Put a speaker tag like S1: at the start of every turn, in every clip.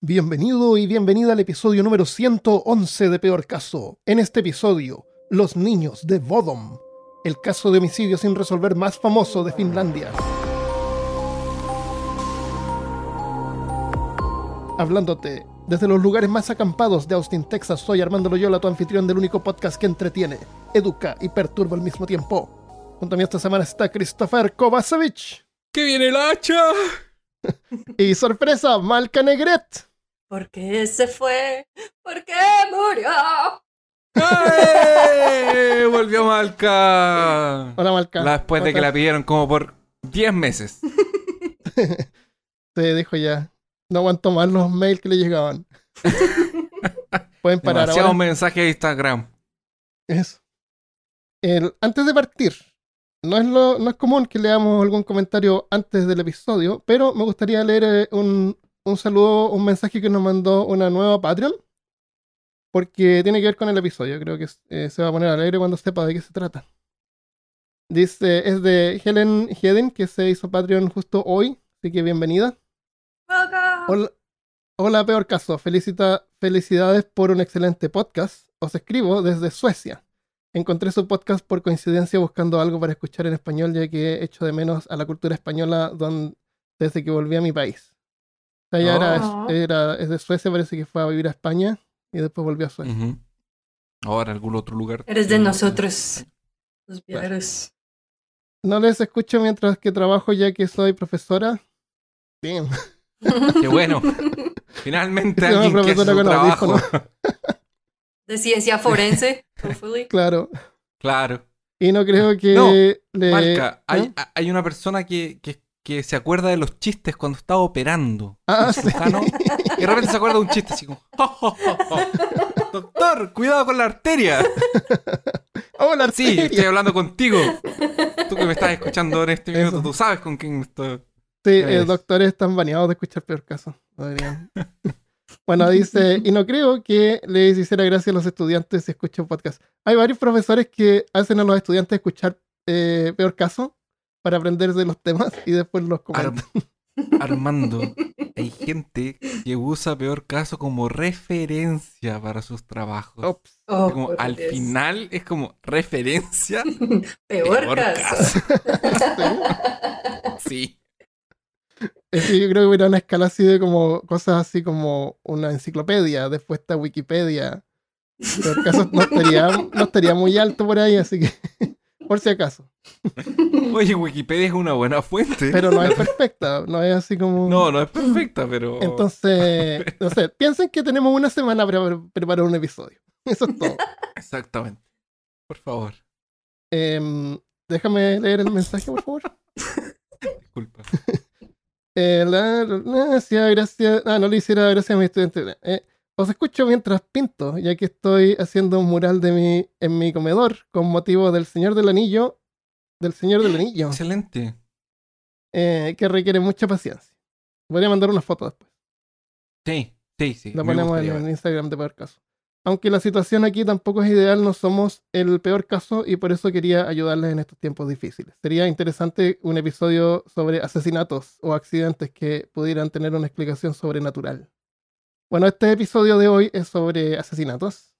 S1: Bienvenido y bienvenida al episodio número 111 de Peor Caso. En este episodio, los niños de Bodom, el caso de homicidio sin resolver más famoso de Finlandia. Hablándote desde los lugares más acampados de Austin, Texas, soy Armando Loyola, tu anfitrión del único podcast que entretiene, educa y perturba al mismo tiempo. Junto a mí esta semana está Christopher Kovacevic.
S2: ¡Que viene el hacha!
S1: Y sorpresa, Malca Negret.
S3: ¿Por qué se fue? ¿Por qué murió?
S2: ¡Ay! Volvió Malca.
S1: Hola Malca.
S2: La- Después de que la pidieron como por 10 meses.
S1: Te dijo ya. No aguanto más los mails que le llegaban. Pueden parar
S2: Demasiados
S1: ahora.
S2: mensajes de Instagram.
S1: Eso. El- antes de partir, no es, lo, no es común que leamos algún comentario antes del episodio, pero me gustaría leer eh, un, un saludo, un mensaje que nos mandó una nueva Patreon, porque tiene que ver con el episodio. Creo que eh, se va a poner alegre cuando sepa de qué se trata. Dice, es de Helen Heden, que se hizo Patreon justo hoy, así que bienvenida. Hola, hola, peor caso. Felicita, felicidades por un excelente podcast. Os escribo desde Suecia. Encontré su podcast por coincidencia buscando algo para escuchar en español, ya que echo de menos a la cultura española desde que volví a mi país. O sea, ella era,
S3: Oh.
S1: era- es de Suecia, parece que fue a vivir a España y después volvió a Suecia.
S2: Ujú. Ahora algún otro lugar.
S3: Eres de
S2: Eh,
S3: nosotros, los viajeros.
S1: No les escucho mientras que trabajo, ya que soy profesora. Bien.
S2: Qué bueno. Finalmente alguien que hace su trabajo.
S1: audífonos.
S3: De ciencia forense, hopefully.
S1: Claro.
S2: Claro.
S1: Y no creo que
S2: No,
S1: le.
S2: Malca, hay, hay una persona que, que, que se acuerda de los chistes cuando estaba operando.
S1: Ah, sí.
S2: Y de repente se acuerda de un chiste así como... Doctor, cuidado con la arteria.
S1: Hola,
S2: Sí,
S1: Arteria.
S2: estoy hablando contigo. Tú que me estás escuchando en este minuto,
S1: Eso.
S2: tú sabes con quién estoy.
S1: Sí, eh,
S2: Es.
S1: doctores están baneados de escuchar peor caso. Bueno, dice, y no creo que les hiciera gracia a los estudiantes si escuchan podcast. Hay varios profesores que hacen a los estudiantes escuchar eh, peor caso para aprenderse los temas y después los comentan.
S2: Armando, hay gente que usa peor caso como referencia para sus trabajos.
S1: Ops.
S3: Oh,
S2: Como al
S3: Dios.
S2: final es como referencia.
S3: Peor,
S2: peor
S3: caso.
S2: Sí.
S1: Es que yo creo que hubiera una escala así de como cosas así como una enciclopedia, después está Wikipedia. Peor caso no estaría, no estaría muy alto por ahí, así que por si acaso.
S2: Oye, Wikipedia es una buena fuente.
S1: Pero no es perfecta, no es así como...
S2: No, no es perfecta, pero.
S1: Entonces, no sé, piensen que tenemos una semana para pre- preparar un episodio. Eso es todo.
S2: Exactamente. Por favor,
S1: Em, déjame leer el mensaje, por favor.
S2: disculpa.
S1: Eh, la- la- la- hacía gracia- ah, no le hiciera gracia a mi estudiante. Eh, os escucho mientras pinto, ya que estoy haciendo un mural de mi, en mi comedor con motivo del Señor del Anillo, del Señor del Anillo,
S2: Excelente.
S1: eh, que requiere mucha paciencia. Voy a mandar una foto después.
S2: Sí, sí, sí.
S1: La ponemos en
S2: ver.
S1: Instagram de peor caso. Aunque la situación aquí tampoco es ideal, no somos el peor caso y por eso quería ayudarles en estos tiempos difíciles. Sería interesante un episodio sobre asesinatos o accidentes que pudieran tener una explicación sobrenatural. Bueno, este episodio de hoy es sobre asesinatos.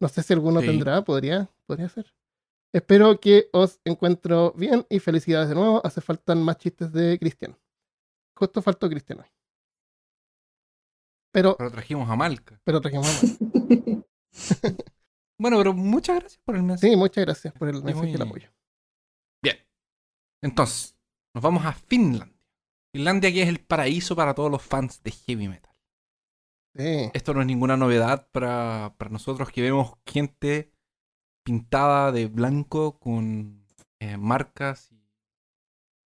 S1: No sé si alguno
S2: Sí.
S1: tendrá, podría, podría ser. Espero que os encuentro bien y felicidades de nuevo. Hace faltan más chistes de Cristian. Justo faltó Cristian hoy. Pero,
S2: Pero trajimos a Malca.
S1: pero trajimos a más.
S2: Bueno, pero muchas gracias por el mensaje.
S1: Sí, muchas gracias por el mensaje y el apoyo.
S2: Bien. Entonces, nos vamos a Finlandia. Finlandia que es el paraíso para todos los fans de heavy metal.
S1: Sí.
S2: Esto no es ninguna novedad para, para nosotros que vemos gente pintada de blanco con eh, marcas y,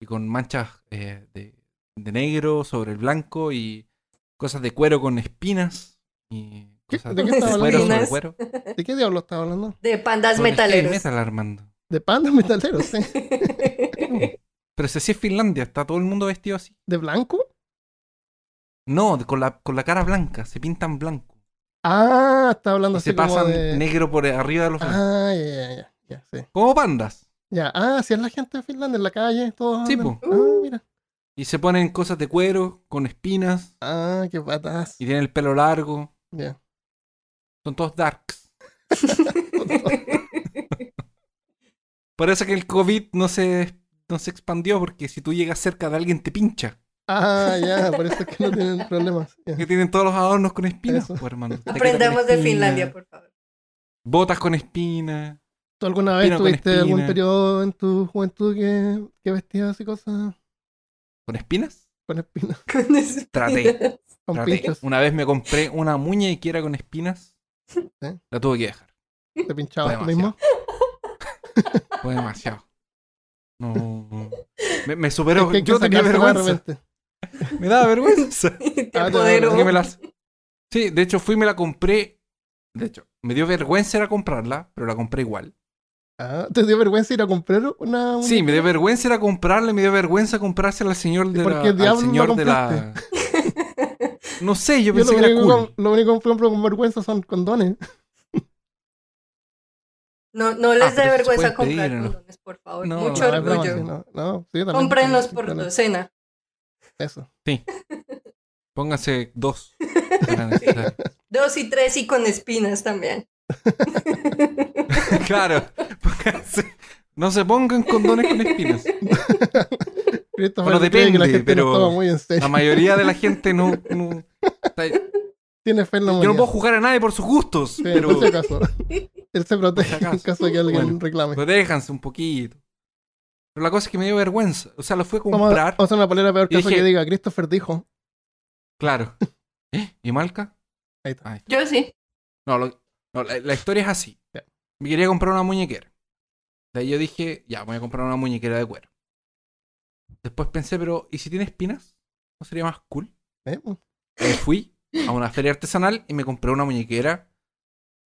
S2: y con manchas eh, de, de negro sobre el blanco y cosas de cuero con espinas y
S1: ¿Qué-
S2: cosas
S1: de qué
S2: sobre
S3: hablando?
S2: cuero.
S1: ¿De qué diablo estaba hablando?
S3: De pandas
S2: Sobre heavy
S3: metaleros.
S2: metal, Armando.
S1: De pandas metaleros, sí.
S2: Pero si así es Finlandia, está todo el mundo vestido así.
S1: ¿De blanco?
S2: No, con la, con la cara blanca, se pintan blanco.
S1: Ah, estaba hablando
S2: Y
S1: así
S2: se
S1: como
S2: pasan
S1: de...
S2: negro por arriba de los.
S1: Ah, ya, ya, ya, ya, sí.
S2: Como pandas.
S1: Ya, ah, si es la gente de Finlandia en la calle, todos
S2: Sí,
S1: hablan.
S2: po.
S1: Ah, mira.
S2: Y se ponen cosas de cuero, con espinas,
S1: Ah, qué patas.
S2: y tienen el pelo largo.
S1: Ya.
S2: Son todos darks. Por eso que el COVID no se, no se expandió, porque si tú llegas cerca de alguien te pincha.
S1: Ah, ya, por eso es que no tienen problemas. Ya.
S2: Que tienen todos los adornos con espinas, pues, hermano.
S3: Aprendamos de Finlandia, por favor.
S2: Botas con espinas.
S1: ¿Tú alguna vez tuviste algún periodo en tu juventud que, que vestías y cosas
S2: ¿Con espinas?
S1: con espinas?
S3: Con espinas.
S2: Traté.
S1: Con
S2: Traté.
S1: pinchos.
S2: Una vez me compré una muñequera con espinas. La tuve que dejar.
S1: ¿Te pinchabas tú
S2: Demasiado.
S1: mismo?
S2: Fue demasiado. No. Me, me superó.
S1: Es que
S2: Yo tenía vergüenza. Me daba vergüenza.
S3: Te
S1: Ah,
S3: apoderó.
S2: Me las- Sí, de hecho fui y me la compré. De hecho, me dio vergüenza era comprarla, pero la compré igual.
S1: Ah, ¿Te dio vergüenza ir a comprar una
S2: Sí, me dio vergüenza era comprarla y me dio vergüenza comprársela al señor de
S1: ¿Y por
S2: la.
S1: qué
S2: al
S1: la
S2: señor de la. No sé, yo
S1: Yo lo
S2: pensé que era
S1: único,
S2: cool.
S1: que- lo único que compro con vergüenza son condones.
S3: No, no
S2: Ah,
S3: les dé
S2: pero se
S3: vergüenza comprar
S2: pedir, ¿no?
S3: condones, por favor.
S2: No,
S3: Mucho
S1: No,
S3: orgullo.
S1: no, no, sí, también
S3: Cómprenlos por docena.
S1: Eso.
S2: Póngase dos.
S3: Dos y tres y con espinas también.
S2: claro. póngase- No se pongan condones con espinas. Bueno,
S1: que la
S2: depende,
S1: gente
S2: pero-
S1: lo toma muy en serio.
S2: La mayoría de la gente no. no- está-
S1: Tiene fe en la
S2: yo no puedo juzgar a nadie por sus gustos,
S1: Sí,
S2: pero
S1: por si acaso. Él se protege en caso de que alguien
S2: Bueno.
S1: reclame.
S2: protéjanse un poquito. Pero la cosa es que me dio vergüenza. O sea, lo fui a comprar.
S1: vamos a hacer una polera peor
S2: dije-
S1: que diga Christopher dijo.
S2: Claro. ¿Eh? ¿Y Malca?
S1: Ahí está.
S2: Ahí está.
S3: Yo sí.
S2: No, lo- no, la, la historia es así. Me quería comprar una muñequera. De ahí yo dije, ya, voy a comprar una muñequera de cuero. Después pensé, pero ¿y si tiene espinas? ¿No sería más cool?
S1: ¿Eh?
S2: Me fui a una feria artesanal y me compré una muñequera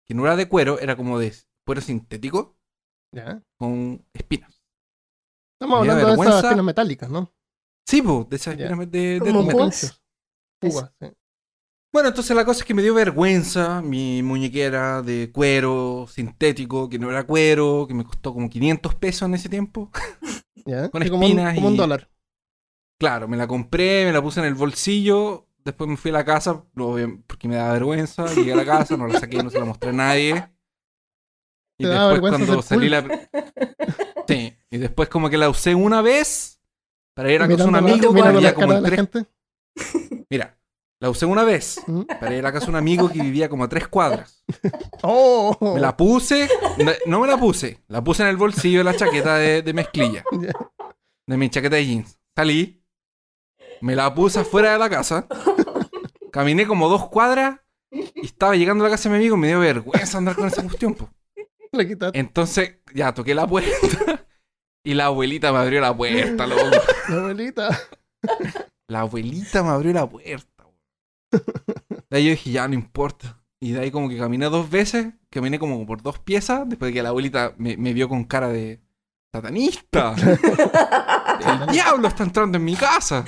S2: que no era de cuero, era como de cuero sintético con espinas.
S1: Estamos hablando de esas espinas metálicas, ¿no?
S2: Sí, po, de esas
S1: Ya.
S2: espinas de, de
S3: púas.
S1: Púas, sí.
S2: Bueno, entonces la cosa es que me dio vergüenza mi muñequera de cuero sintético, que no era cuero, que me costó como 500 pesos en ese tiempo.
S1: Ya.
S2: Con
S1: Sí, como, un,
S2: espinas
S1: como un
S2: y-
S1: dólar.
S2: Claro, me la compré, me la puse en el bolsillo, después me fui a la casa, porque me daba vergüenza, llegué a la casa, no la saqué, no se la mostré a nadie. Y después cuando salí la... Sí, y después como que la usé una vez para ir a casa de un amigo que vivía como en tres...
S1: gente.
S2: Mira, la usé una vez
S1: ¿Mm?
S2: para ir a casa de un amigo que vivía como a tres cuadras.
S1: ¡Oh!
S2: Me la puse, no- me la puse, la puse en el bolsillo de la chaqueta de, de mezclilla, de mi chaqueta de jeans. Salí, me la puse afuera de la casa, caminé como dos cuadras y estaba llegando a la casa de mi amigo y me dio vergüenza andar con esa cuestión. po.
S1: Le quitaste
S2: Entonces, ya toqué la puerta y la abuelita me abrió la puerta, loco.
S1: la abuelita.
S2: La abuelita me abrió la puerta. weón. De ahí yo dije, ya no importa. Y de ahí como que caminé dos veces, caminé como por dos piezas, después de que la abuelita me, me vio con cara de satanista. El diablo está entrando en mi casa.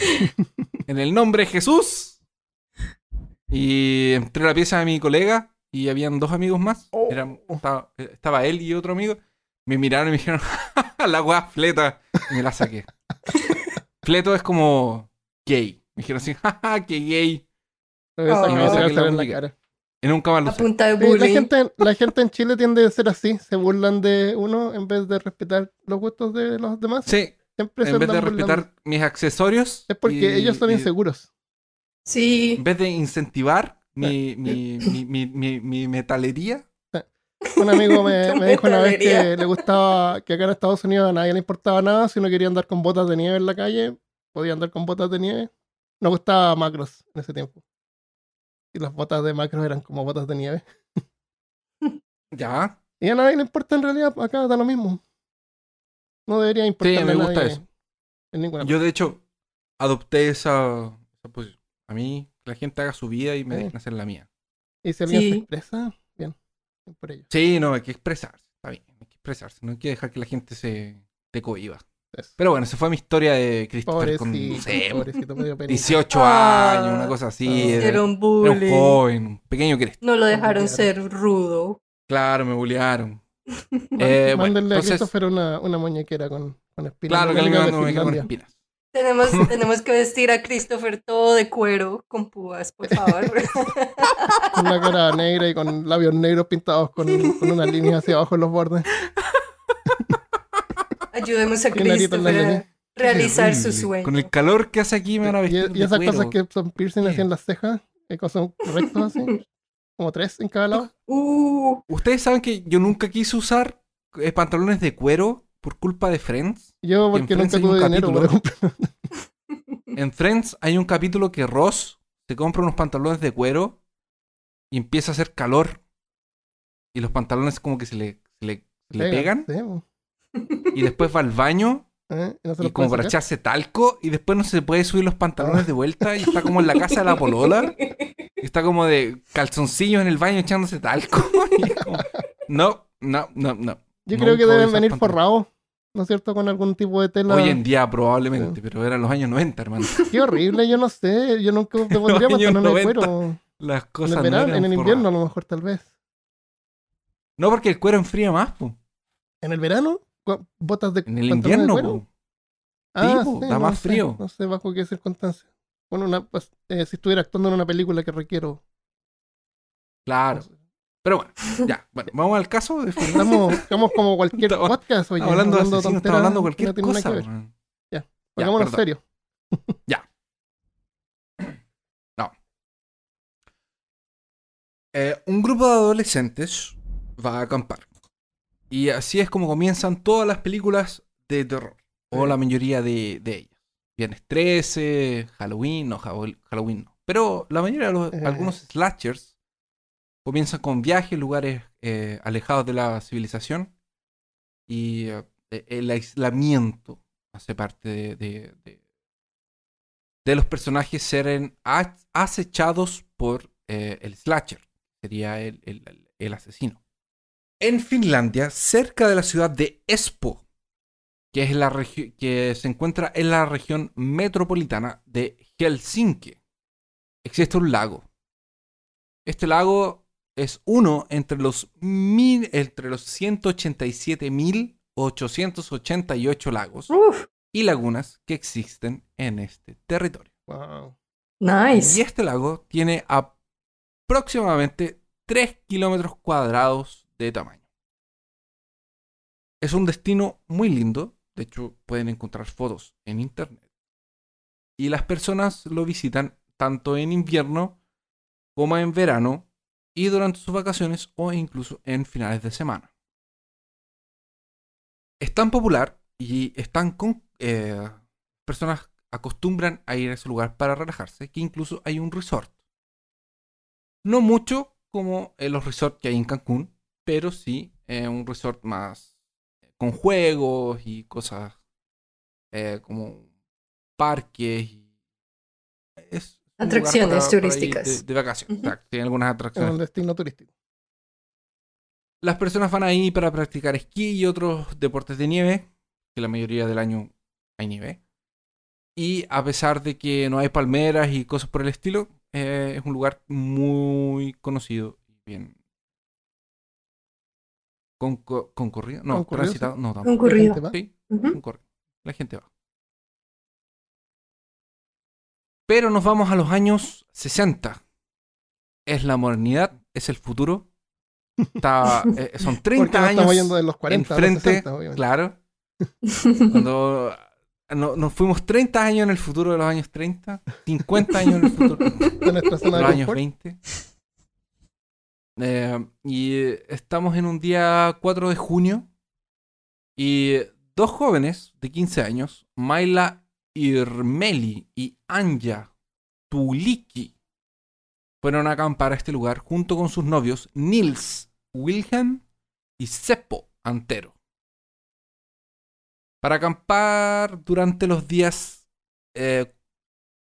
S2: En el nombre de Jesús. Y entré a la pieza de mi colega y habían dos amigos más.
S1: Oh.
S2: Eran- estaba, estaba él y otro amigo. Me miraron y me dijeron, la weá fleta. Y me la saqué. Fleto es como gay. Me dijeron así, jaja, qué gay.
S3: Oh. Y me
S2: la
S1: en la cara.
S2: Y nunca más lo
S3: A
S2: usé.
S3: punta de
S1: la, gente, la gente en Chile tiende a ser así. Se burlan de uno en vez de respetar los gustos de los demás.
S2: Sí,
S1: Siempre se
S2: en vez de
S1: burlando.
S2: respetar mis accesorios.
S1: Es porque
S2: y-
S1: ellos son
S2: y-
S1: inseguros.
S3: Sí.
S2: En vez de incentivar mi, mi, mi, mi, mi- mi metalería.
S1: Un amigo me, me dijo una vez que le gustaba que acá en Estados Unidos a nadie le importaba nada. Si uno quería andar con botas de nieve en la calle, podía andar con botas de nieve. Nos gustaba Macros en ese tiempo. Y las botas de Macros eran como botas de nieve.
S2: Ya.
S1: Y a nadie le importa en realidad, acá da lo mismo. No debería importar
S2: me gusta eso.
S1: En ninguna
S2: Yo de hecho adopté esa, esa posición. A mí, que la gente haga su vida y me
S1: Sí.
S2: dejen hacer la mía.
S1: Y si alguien se
S3: Sí.
S1: expresa, bien. bien por ello.
S2: Sí, no, hay que expresarse. Está bien, hay que expresarse. No hay que dejar que la gente se te cohiba.
S1: Eso.
S2: Pero bueno, esa fue mi historia de Christopher con no sé,
S1: pobrecito, medio penita.
S2: 18
S3: Ah.
S2: años, una cosa así. Era, era un
S3: bullying.
S2: joven, un pequeño Cristo.
S3: No lo dejaron ser rudo.
S2: Claro, me bullearon. Eh, bueno,
S1: Mándenle
S2: entonces-
S1: a Christopher una, una muñequera con, con espinas.
S2: Claro, que
S1: de
S2: mandó una muñeca con espinas.
S3: Tenemos, tenemos que vestir a Christopher todo de cuero con púas, por favor.
S1: Con la cara negra y con labios negros pintados con, con una línea hacia abajo en los bordes.
S3: Ayudemos a Christopher a realizar su sueño.
S2: Con el calor que hace aquí me van a
S1: Y,
S2: vestir
S1: y
S2: de
S1: esas
S2: cuero.
S1: cosas que son piercing así en las cejas, que cosas rectos así, como tres en cada lado.
S3: Uh,
S2: Ustedes saben que yo nunca quise usar eh, pantalones de cuero por culpa de Friends.
S1: Yo porque
S2: Friends
S1: nunca tuve dinero
S2: capítulo-. En Friends hay un capítulo que Ross se compra unos pantalones de cuero y empieza a hacer calor. Y los pantalones como que se le, se le, se le pegan. Y después va al baño
S1: ¿Eh? Y no
S2: como para echarse talco. Y después no se puede subir los pantalones de vuelta. Y está como en la casa de la polola. Y está como de calzoncillos en el baño echándose talco. Y es como, no, no, no, no.
S1: Yo creo que deben venir forrados, ¿no es cierto? Con algún tipo de tela.
S2: Hoy en día probablemente,
S1: Sí.
S2: pero eran los años 90, hermano.
S1: Qué horrible, yo no sé. Yo nunca me pondría pantalones de
S2: 90.
S1: cuero.
S2: Las
S1: En
S2: cosas
S1: el,
S2: no
S1: verano,
S2: eran
S1: en el invierno a lo mejor, tal vez.
S2: No, porque el cuero enfría más, po.
S1: ¿En el verano? ¿Cu- ¿Botas de
S2: En el
S1: de
S2: invierno,
S1: cuero?
S2: po.
S1: Ah,
S2: po,
S1: sí,
S2: da
S1: no
S2: más
S1: sé,
S2: frío.
S1: No sé bajo qué circunstancias. Bueno, una, pues, eh, si estuviera actuando en una película que requiero.
S2: Claro.
S1: no sé.
S2: Pero bueno, ya. Bueno, vamos al caso.
S1: Estamos, como cualquier podcast, oye,
S2: hablando asesinos,
S1: tonteras
S2: estamos hablando cualquier
S1: no
S2: cosa. weón.
S1: Pongámonos
S2: perdón.
S1: serio.
S2: Eh, un grupo de adolescentes va a acampar. Y así es como comienzan todas las películas de terror. O la mayoría de, de ellas. Viernes 13, Halloween, no, Hall- Halloween no. Pero la mayoría de los,
S1: Eh.
S2: algunos slashers comienzan con viajes, lugares eh, alejados de la civilización. Y eh, el aislamiento hace parte de, de, los personajes seren a- acechados por eh, el slasher. Sería el, el- el asesino. En Finlandia, cerca de la ciudad de Espoo, que, es la que se encuentra en la región metropolitana de Helsinki, existe un lago. Este lago es uno entre los, mil, entre los 187.888 lagos
S3: uf,
S2: y lagunas que existen en este territorio.
S1: Wow.
S2: Y
S3: nice.
S2: este lago tiene aproximadamente 3 kilómetros cuadrados de tamaño. Es un destino muy lindo, de hecho pueden encontrar fotos en internet. Y las personas lo visitan tanto en invierno como en verano y durante sus vacaciones o incluso en finales de semana. Es tan popular y están con eh, personas acostumbran a ir a ese lugar para relajarse, que incluso hay un resort. No mucho como los resorts que hay en Cancún, pero sí un resort más eh, con juegos y cosas eh, como parques es
S3: Atracciones
S2: para- para
S3: turísticas.
S2: de, de vacaciones.
S3: Ujú.
S2: Exacto, tiene algunas
S1: Es
S2: atracciones
S1: un destino turístico.
S2: las personas van ahí para practicar esquí y otros deportes de nieve, que la mayoría del año hay nieve. Y a pesar de que no hay palmeras y cosas por el estilo, eh, es un lugar muy conocido y bien conco- concurrido. No,
S1: Concurrido,
S2: transitado. No, tampoco.
S3: Concurrido.
S1: La gente va.
S2: Sí,
S3: Ujú.
S2: concurrido. La gente va. Pero nos vamos a los años 60. Es la modernidad, es el futuro. Está, eh, son 30
S1: Porque no
S2: años
S1: estamos yendo de los 40 a los
S2: enfrente,
S1: 60, obviamente.
S2: claro. Cuando no- nos fuimos 30 años en el futuro de los años 30, 50 años en el futuro
S1: De nuestra
S2: de
S1: zona
S2: los años
S1: confort.
S2: 20. Eh, y estamos en un día 4 de junio y dos jóvenes de 15 años, Maila Irmeli y Anja Tuliki, fueron a acampar a este lugar junto con sus novios Nils Wilhelm y Seppo Antero. Para acampar durante los días eh,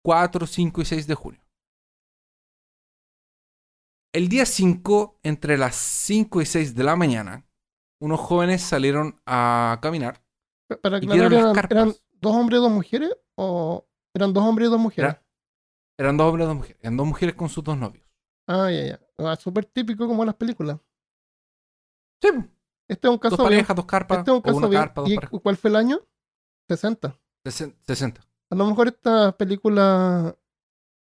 S2: 4, 5 y 6 de junio. El día 5, entre las 5 y 6 de la mañana, unos jóvenes salieron a caminar.
S1: Para
S2: Y
S1: aclarar,
S2: vieron las
S1: eran,
S2: carpas.
S1: eran dos hombres y dos mujeres? ¿O eran dos hombres y dos mujeres?
S2: Era- Eran dos hombres y dos mujeres. Eran dos mujeres con sus dos novios.
S1: Ah, ya, ya. Ah, súper típico como en las películas.
S2: Sí,
S1: Este es un caso
S2: dos parejas, dos carpas,
S1: Este es un
S2: o
S1: caso
S2: una
S1: bien.
S2: carpa, dos
S1: ¿Y
S2: parejas.
S1: cuál fue el año? 60.
S2: Sesen- 60.
S1: A lo mejor esta película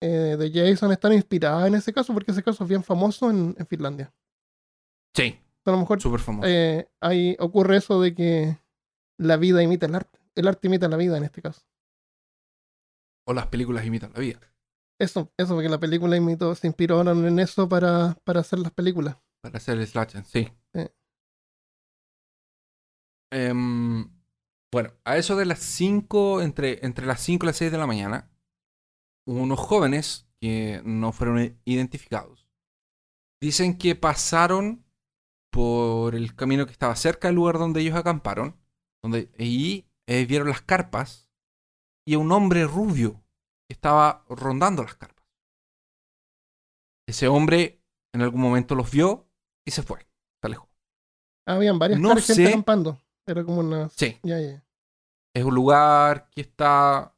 S1: eh, de Jason están inspiradas en ese caso, porque ese caso es bien famoso en, en Finlandia.
S2: Sí,
S1: A lo mejor
S2: súper famoso.
S1: eh, ahí ocurre eso de que la vida imita el arte. El arte imita la vida en este caso.
S2: O las películas imitan la vida.
S1: Eso, eso, porque la película imitó, se inspiraron en eso para, para hacer las películas.
S2: Para hacer el slasher, sí. Em, bueno, a eso de las 5, entre, entre las 5 y las 6 de la mañana, unos jóvenes que no fueron identificados dicen que pasaron por el camino que estaba cerca del lugar donde ellos acamparon, donde y eh, vieron las carpas y un hombre rubio que estaba rondando las carpas. Ese hombre en algún momento los vio y se fue, se alejó.
S1: Habían varias
S2: No sé.
S1: acampando. Era como una.
S2: Sí,
S1: Ya, ya.
S2: es un lugar que está.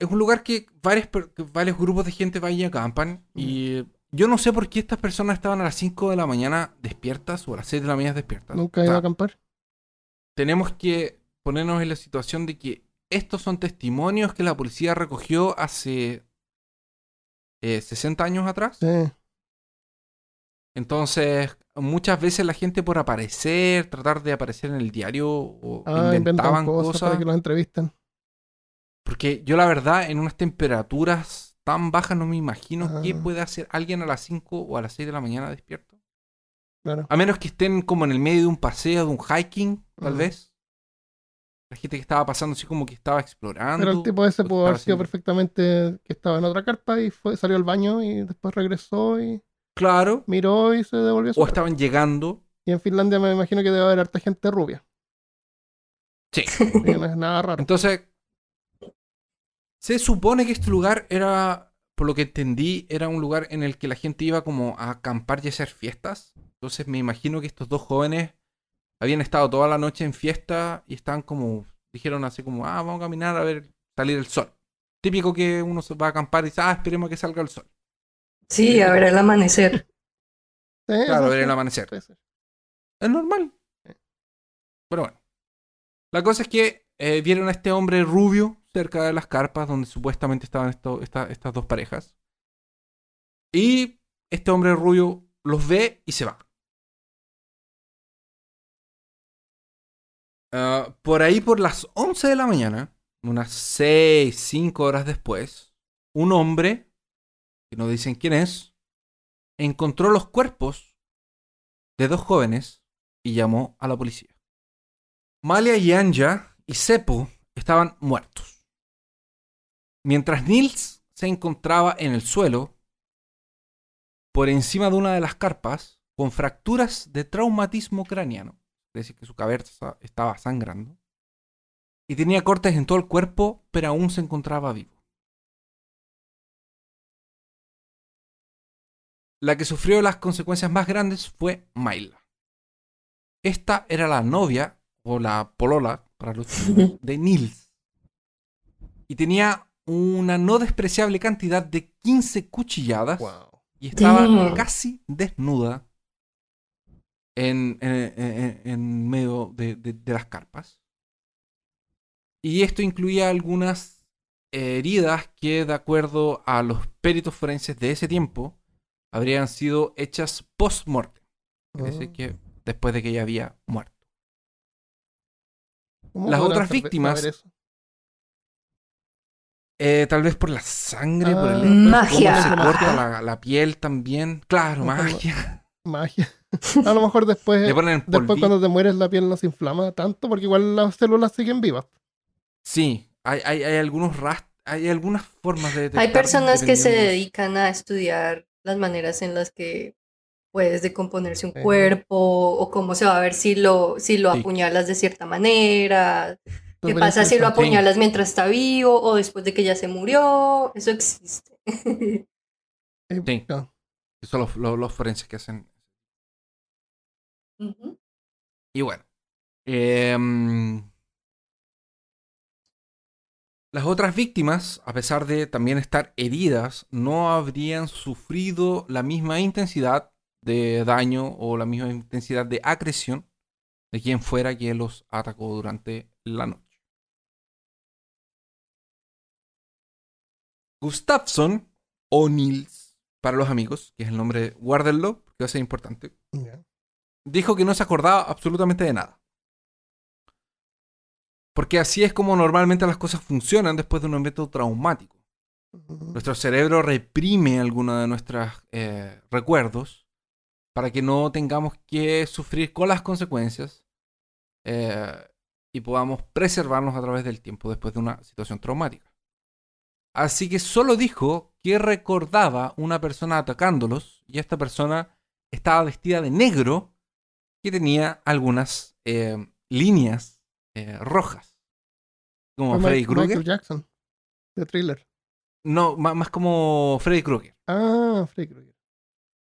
S2: Es un lugar que varios, que varios grupos de gente van y acampan. Y yo no sé por qué estas personas estaban a las 5 de la mañana despiertas o a las 6 de la mañana despiertas.
S1: Nunca
S2: O sea,
S1: a acampar.
S2: tenemos que ponernos en la situación de que estos son testimonios que la policía recogió hace eh, 60 años atrás.
S1: Sí.
S2: Entonces, muchas veces la gente por aparecer, tratar de aparecer en el diario o
S1: Ah,
S2: inventaban
S1: cosas,
S2: cosas.
S1: para que los entrevisten.
S2: Porque yo la verdad, en unas temperaturas tan bajas no me imagino qué
S1: Ah.
S2: puede hacer alguien a las 5 o a las 6 de la mañana despierto.
S1: Claro.
S2: A menos que estén como en el medio de un paseo, de un hiking, tal vez. La gente que estaba pasando así como que estaba explorando.
S1: Pero el tipo ese pudo haber sido
S2: haciendo-
S1: perfectamente que estaba en otra carpa y fue, salió al baño y después regresó y
S2: Claro.
S1: miró y se devolvió a su
S2: O
S1: carpa.
S2: estaban llegando.
S1: Y en Finlandia me imagino que debe haber harta gente rubia.
S2: Sí.
S1: Que no es nada raro.
S2: Entonces, se supone que este lugar era, por lo que entendí, era un lugar en el que la gente iba como a acampar y hacer fiestas. Entonces me imagino que estos dos jóvenes habían estado toda la noche en fiesta y estaban como, dijeron así como, ah, vamos a caminar a ver salir el sol. Típico que uno se va a acampar y dice, ah, esperemos a que salga el sol.
S3: Sí, a ver el amanecer.
S1: Sí,
S2: Claro,
S1: eso
S2: ver el amanecer.
S1: Sí, sí.
S2: Es normal. Pero bueno. La cosa es que eh, vieron a este hombre rubio cerca de las carpas donde supuestamente estaban esto- esta- estas dos parejas. Y este hombre rubio los ve y se va. Ah, por ahí por las 11 de la mañana, unas 6, 5 horas después, un hombre, que no dicen quién es, encontró los cuerpos de dos jóvenes y llamó a la policía. Malia y Anja y Seppo estaban muertos. Mientras Nils se encontraba en el suelo, por encima de una de las carpas, con fracturas de traumatismo craneano, decir, que su cabeza estaba sangrando, y tenía cortes en todo el cuerpo, pero aún se encontraba vivo. La que sufrió las consecuencias más grandes fue Maila. Esta era la novia, o la polola, para los chicos, de Nils. Y tenía una no despreciable cantidad de 15 cuchilladas
S1: Wow.
S2: y estaba
S3: Damn.
S2: casi desnuda en, en- en- en medio de, de- de las carpas. Y esto incluía algunas heridas que, de acuerdo a los peritos forenses de ese tiempo, habrían sido hechas post-mortem. Es decir,
S1: Ah.
S2: que después de que ella había muerto.
S1: ¿Cómo
S2: las otras
S1: saber-
S2: víctimas-? Eh, tal vez por la sangre, por el
S1: Ah.
S2: cómo
S3: Magia.
S2: se corta la, la piel también. Claro, magia.
S1: Magia. A lo mejor después,
S2: Le ponen
S1: después cuando te mueres la piel no se inflama tanto porque igual las células siguen vivas.
S2: Sí, hay, hay, hay algunos rast hay algunas formas de detectar
S3: Hay personas que se dedican a estudiar las maneras en las que puedes decomponerse un
S1: Sí.
S3: cuerpo o cómo se va a ver si lo, si lo
S2: Sí.
S3: apuñalas de cierta manera. ¿Qué pasa si lo apuñalas mientras está vivo o después de que ya se murió? Eso existe.
S2: Sí. Son los, los, los forenses que hacen.
S3: Ujú.
S2: Y bueno. em, las otras víctimas, a pesar de también estar heridas, no habrían sufrido la misma intensidad de daño o la misma intensidad de agresión de quien fuera que los atacó durante la noche. Gustafsson, o Nils, para los amigos, que es el nombre, guárdenlo, porque va a ser importante,
S1: Ya.
S2: Dijo que no se acordaba absolutamente de nada. Porque así es como normalmente las cosas funcionan después de un evento traumático. Nuestro cerebro reprime algunos de nuestros eh, recuerdos para que no tengamos que sufrir con las consecuencias eh, y podamos preservarnos a través del tiempo después de una situación traumática. Así que solo dijo que recordaba una persona atacándolos y esta persona estaba vestida de negro que tenía algunas eh, líneas eh, rojas. Como Freddy Krueger.
S1: Michael Jackson, de thriller.
S2: No, más como Freddy Krueger.
S1: Ah, Freddy Krueger.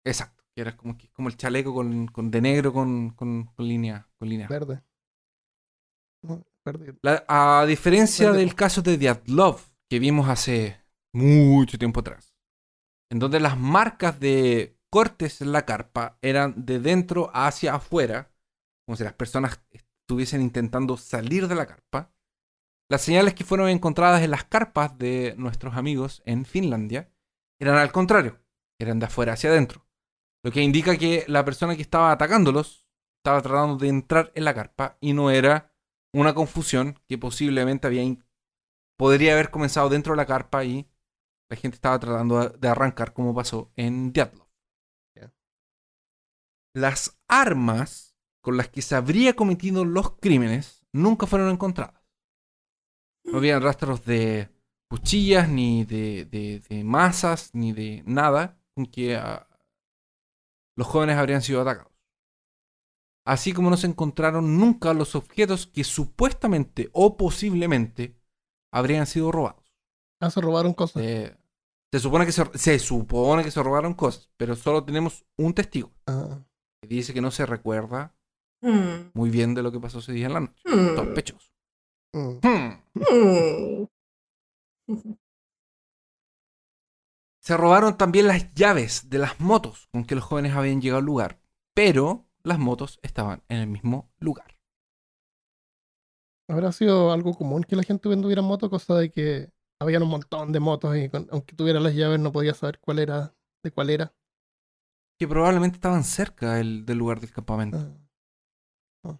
S2: Exacto. Que era como, el chaleco con, con- de negro con, con, con línea. Con línea.
S1: Verde. No, verde.
S2: La- a diferencia
S1: Verde.
S2: del caso de Dyatlov, que vimos hace mucho tiempo atrás, en donde las marcas de cortes en la carpa eran de dentro hacia afuera, como si las personas estuviesen intentando salir de la carpa, las señales que fueron encontradas en las carpas de nuestros amigos en Finlandia eran al contrario, eran de afuera hacia adentro, lo que indica que la persona que estaba atacándolos estaba tratando de entrar en la carpa y no era una confusión que posiblemente había podría haber comenzado dentro de la carpa y la gente estaba tratando de- arrancar como pasó en Dyatlov. Las armas con las que se habría cometido los crímenes nunca fueron encontradas. No había rastros de cuchillas, ni de, de- de masas, ni de nada con que ah, los jóvenes habrían sido atacados. Así como no se encontraron nunca los objetos que supuestamente o posiblemente habrían sido robados.
S1: Ah, se robaron cosas.
S2: Eh, se, supone que se, se supone que se robaron cosas, pero solo tenemos un testigo
S1: Ah,
S2: que dice que no se recuerda
S3: Mm,
S2: muy bien de lo que pasó ese día en la noche.
S3: mm,
S2: Sospechoso.
S1: mm.
S2: Se robaron también las llaves de las motos con que los jóvenes habían llegado al lugar, pero las motos estaban en el mismo lugar.
S1: Habrá sido algo común que la gente tuviera moto, cosa de que habían un montón de motos y con- aunque tuviera las llaves no podía saber cuál era, de cuál era.
S2: Que probablemente estaban cerca del, del lugar del campamento.
S1: Ah,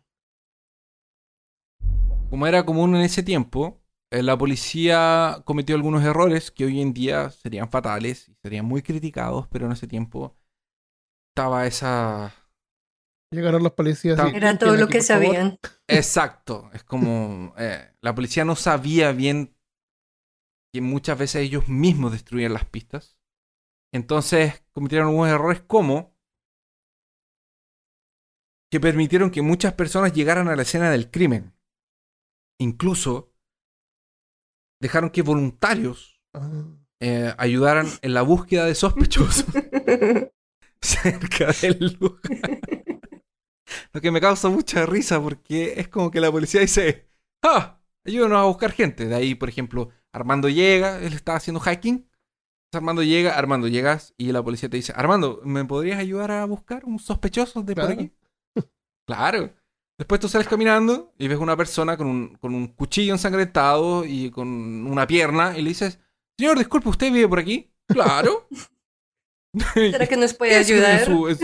S2: Como era común en ese tiempo, eh, la policía cometió algunos errores que hoy en día serían fatales y serían muy criticados, pero en ese tiempo estaba esa...
S1: Llegaron los policías. Y,
S3: Era
S1: "¿Quién
S3: todo lo
S1: aquí,
S3: que
S1: por favor?".
S3: sabían.
S2: Exacto, es como... eh, la policía no sabía bien que muchas veces ellos mismos destruían las pistas. Entonces cometieron algunos errores como que permitieron que muchas personas llegaran a la escena del crimen. Incluso dejaron que voluntarios
S1: Ah,
S2: eh, ayudaran en la búsqueda de sospechosos cerca del lugar. Lo que me causa mucha risa porque es como que la policía dice, ah, ayúdanos a buscar gente. De ahí, por ejemplo, Armando llega, él está haciendo hacking. Armando llega, Armando llegas y la policía te dice, Armando, ¿me podrías ayudar a buscar un sospechoso de por
S1: Claro.
S2: aquí? Claro. Después tú sales caminando y ves una persona con un, con un cuchillo ensangrentado y con una pierna y le dices, señor, disculpe, ¿usted vive por aquí? Claro.
S3: ¿Será que nos puede
S2: Es
S3: ayudar?
S2: su- es-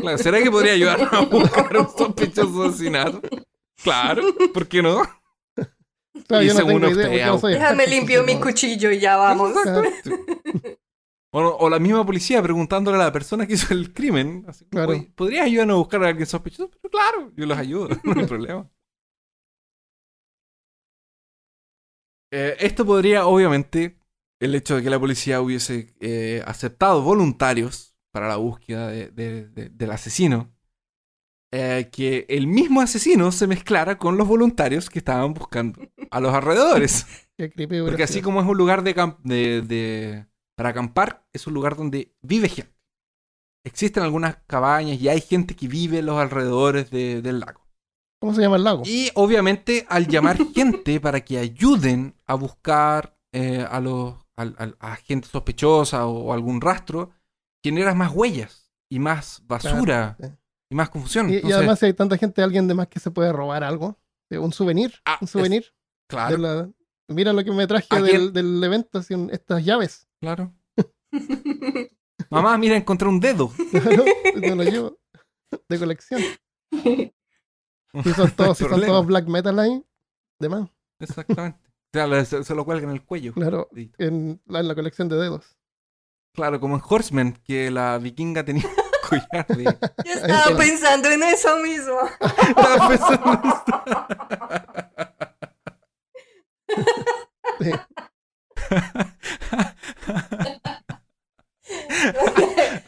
S2: Claro, ¿Será que podría ayudarnos a buscar un sospechoso asesinato? Claro, ¿por qué no?
S1: Claro,
S2: Y
S1: yo no
S2: según
S1: tengo idea
S2: usted,
S1: porque no
S2: au-
S1: soy
S3: Déjame limpio mi
S1: no.
S3: cuchillo y ya vamos.
S2: O, o la misma policía preguntándole a la persona que hizo el crimen. Así,
S1: Claro.
S2: "Oye, ¿Podrías ayudarnos a buscar a alguien sospechoso? Pero claro, yo los ayudo, no hay problema. Eh, esto podría, obviamente, el hecho de que la policía hubiese eh, aceptado voluntarios para la búsqueda de- de- de- del asesino, eh, que el mismo asesino se mezclara con los voluntarios que estaban buscando a los alrededores.
S1: Qué creepy
S2: Porque así como es un lugar de, camp- de- de- para acampar, es un lugar donde vive gente. Existen algunas cabañas y hay gente que vive en los alrededores de- del lago.
S1: ¿Cómo se llama el lago?
S2: Y obviamente al llamar gente para que ayuden a buscar eh, a, los, a gente sospechosa o, algún rastro, generas más huellas y más basura
S1: Claro, sí.
S2: Y más confusión.
S1: Y, además si hay tanta gente, alguien de más que se puede robar algo. Eh, Un souvenir.
S2: Ah,
S1: un
S2: es-
S1: souvenir
S2: claro,
S1: de la, Mira lo que me traje
S2: ¿A
S1: del, del evento, así, un- estas llaves.
S2: Claro. Mamá, mira, encontré un dedo.
S1: Claro, me lo llevo de colección. Si son todos, si son
S2: problema.
S1: todos black metal ahí, de más.
S2: Exactamente. O sea, le- se, se lo cuelga en el cuello.
S1: Claro, en la, en la colección de dedos.
S2: Claro, como en Horseman, que la vikinga tenía collar de...
S3: Yo estaba pensando en eso mismo.
S2: Estaba pensando en esto.
S1: Sí.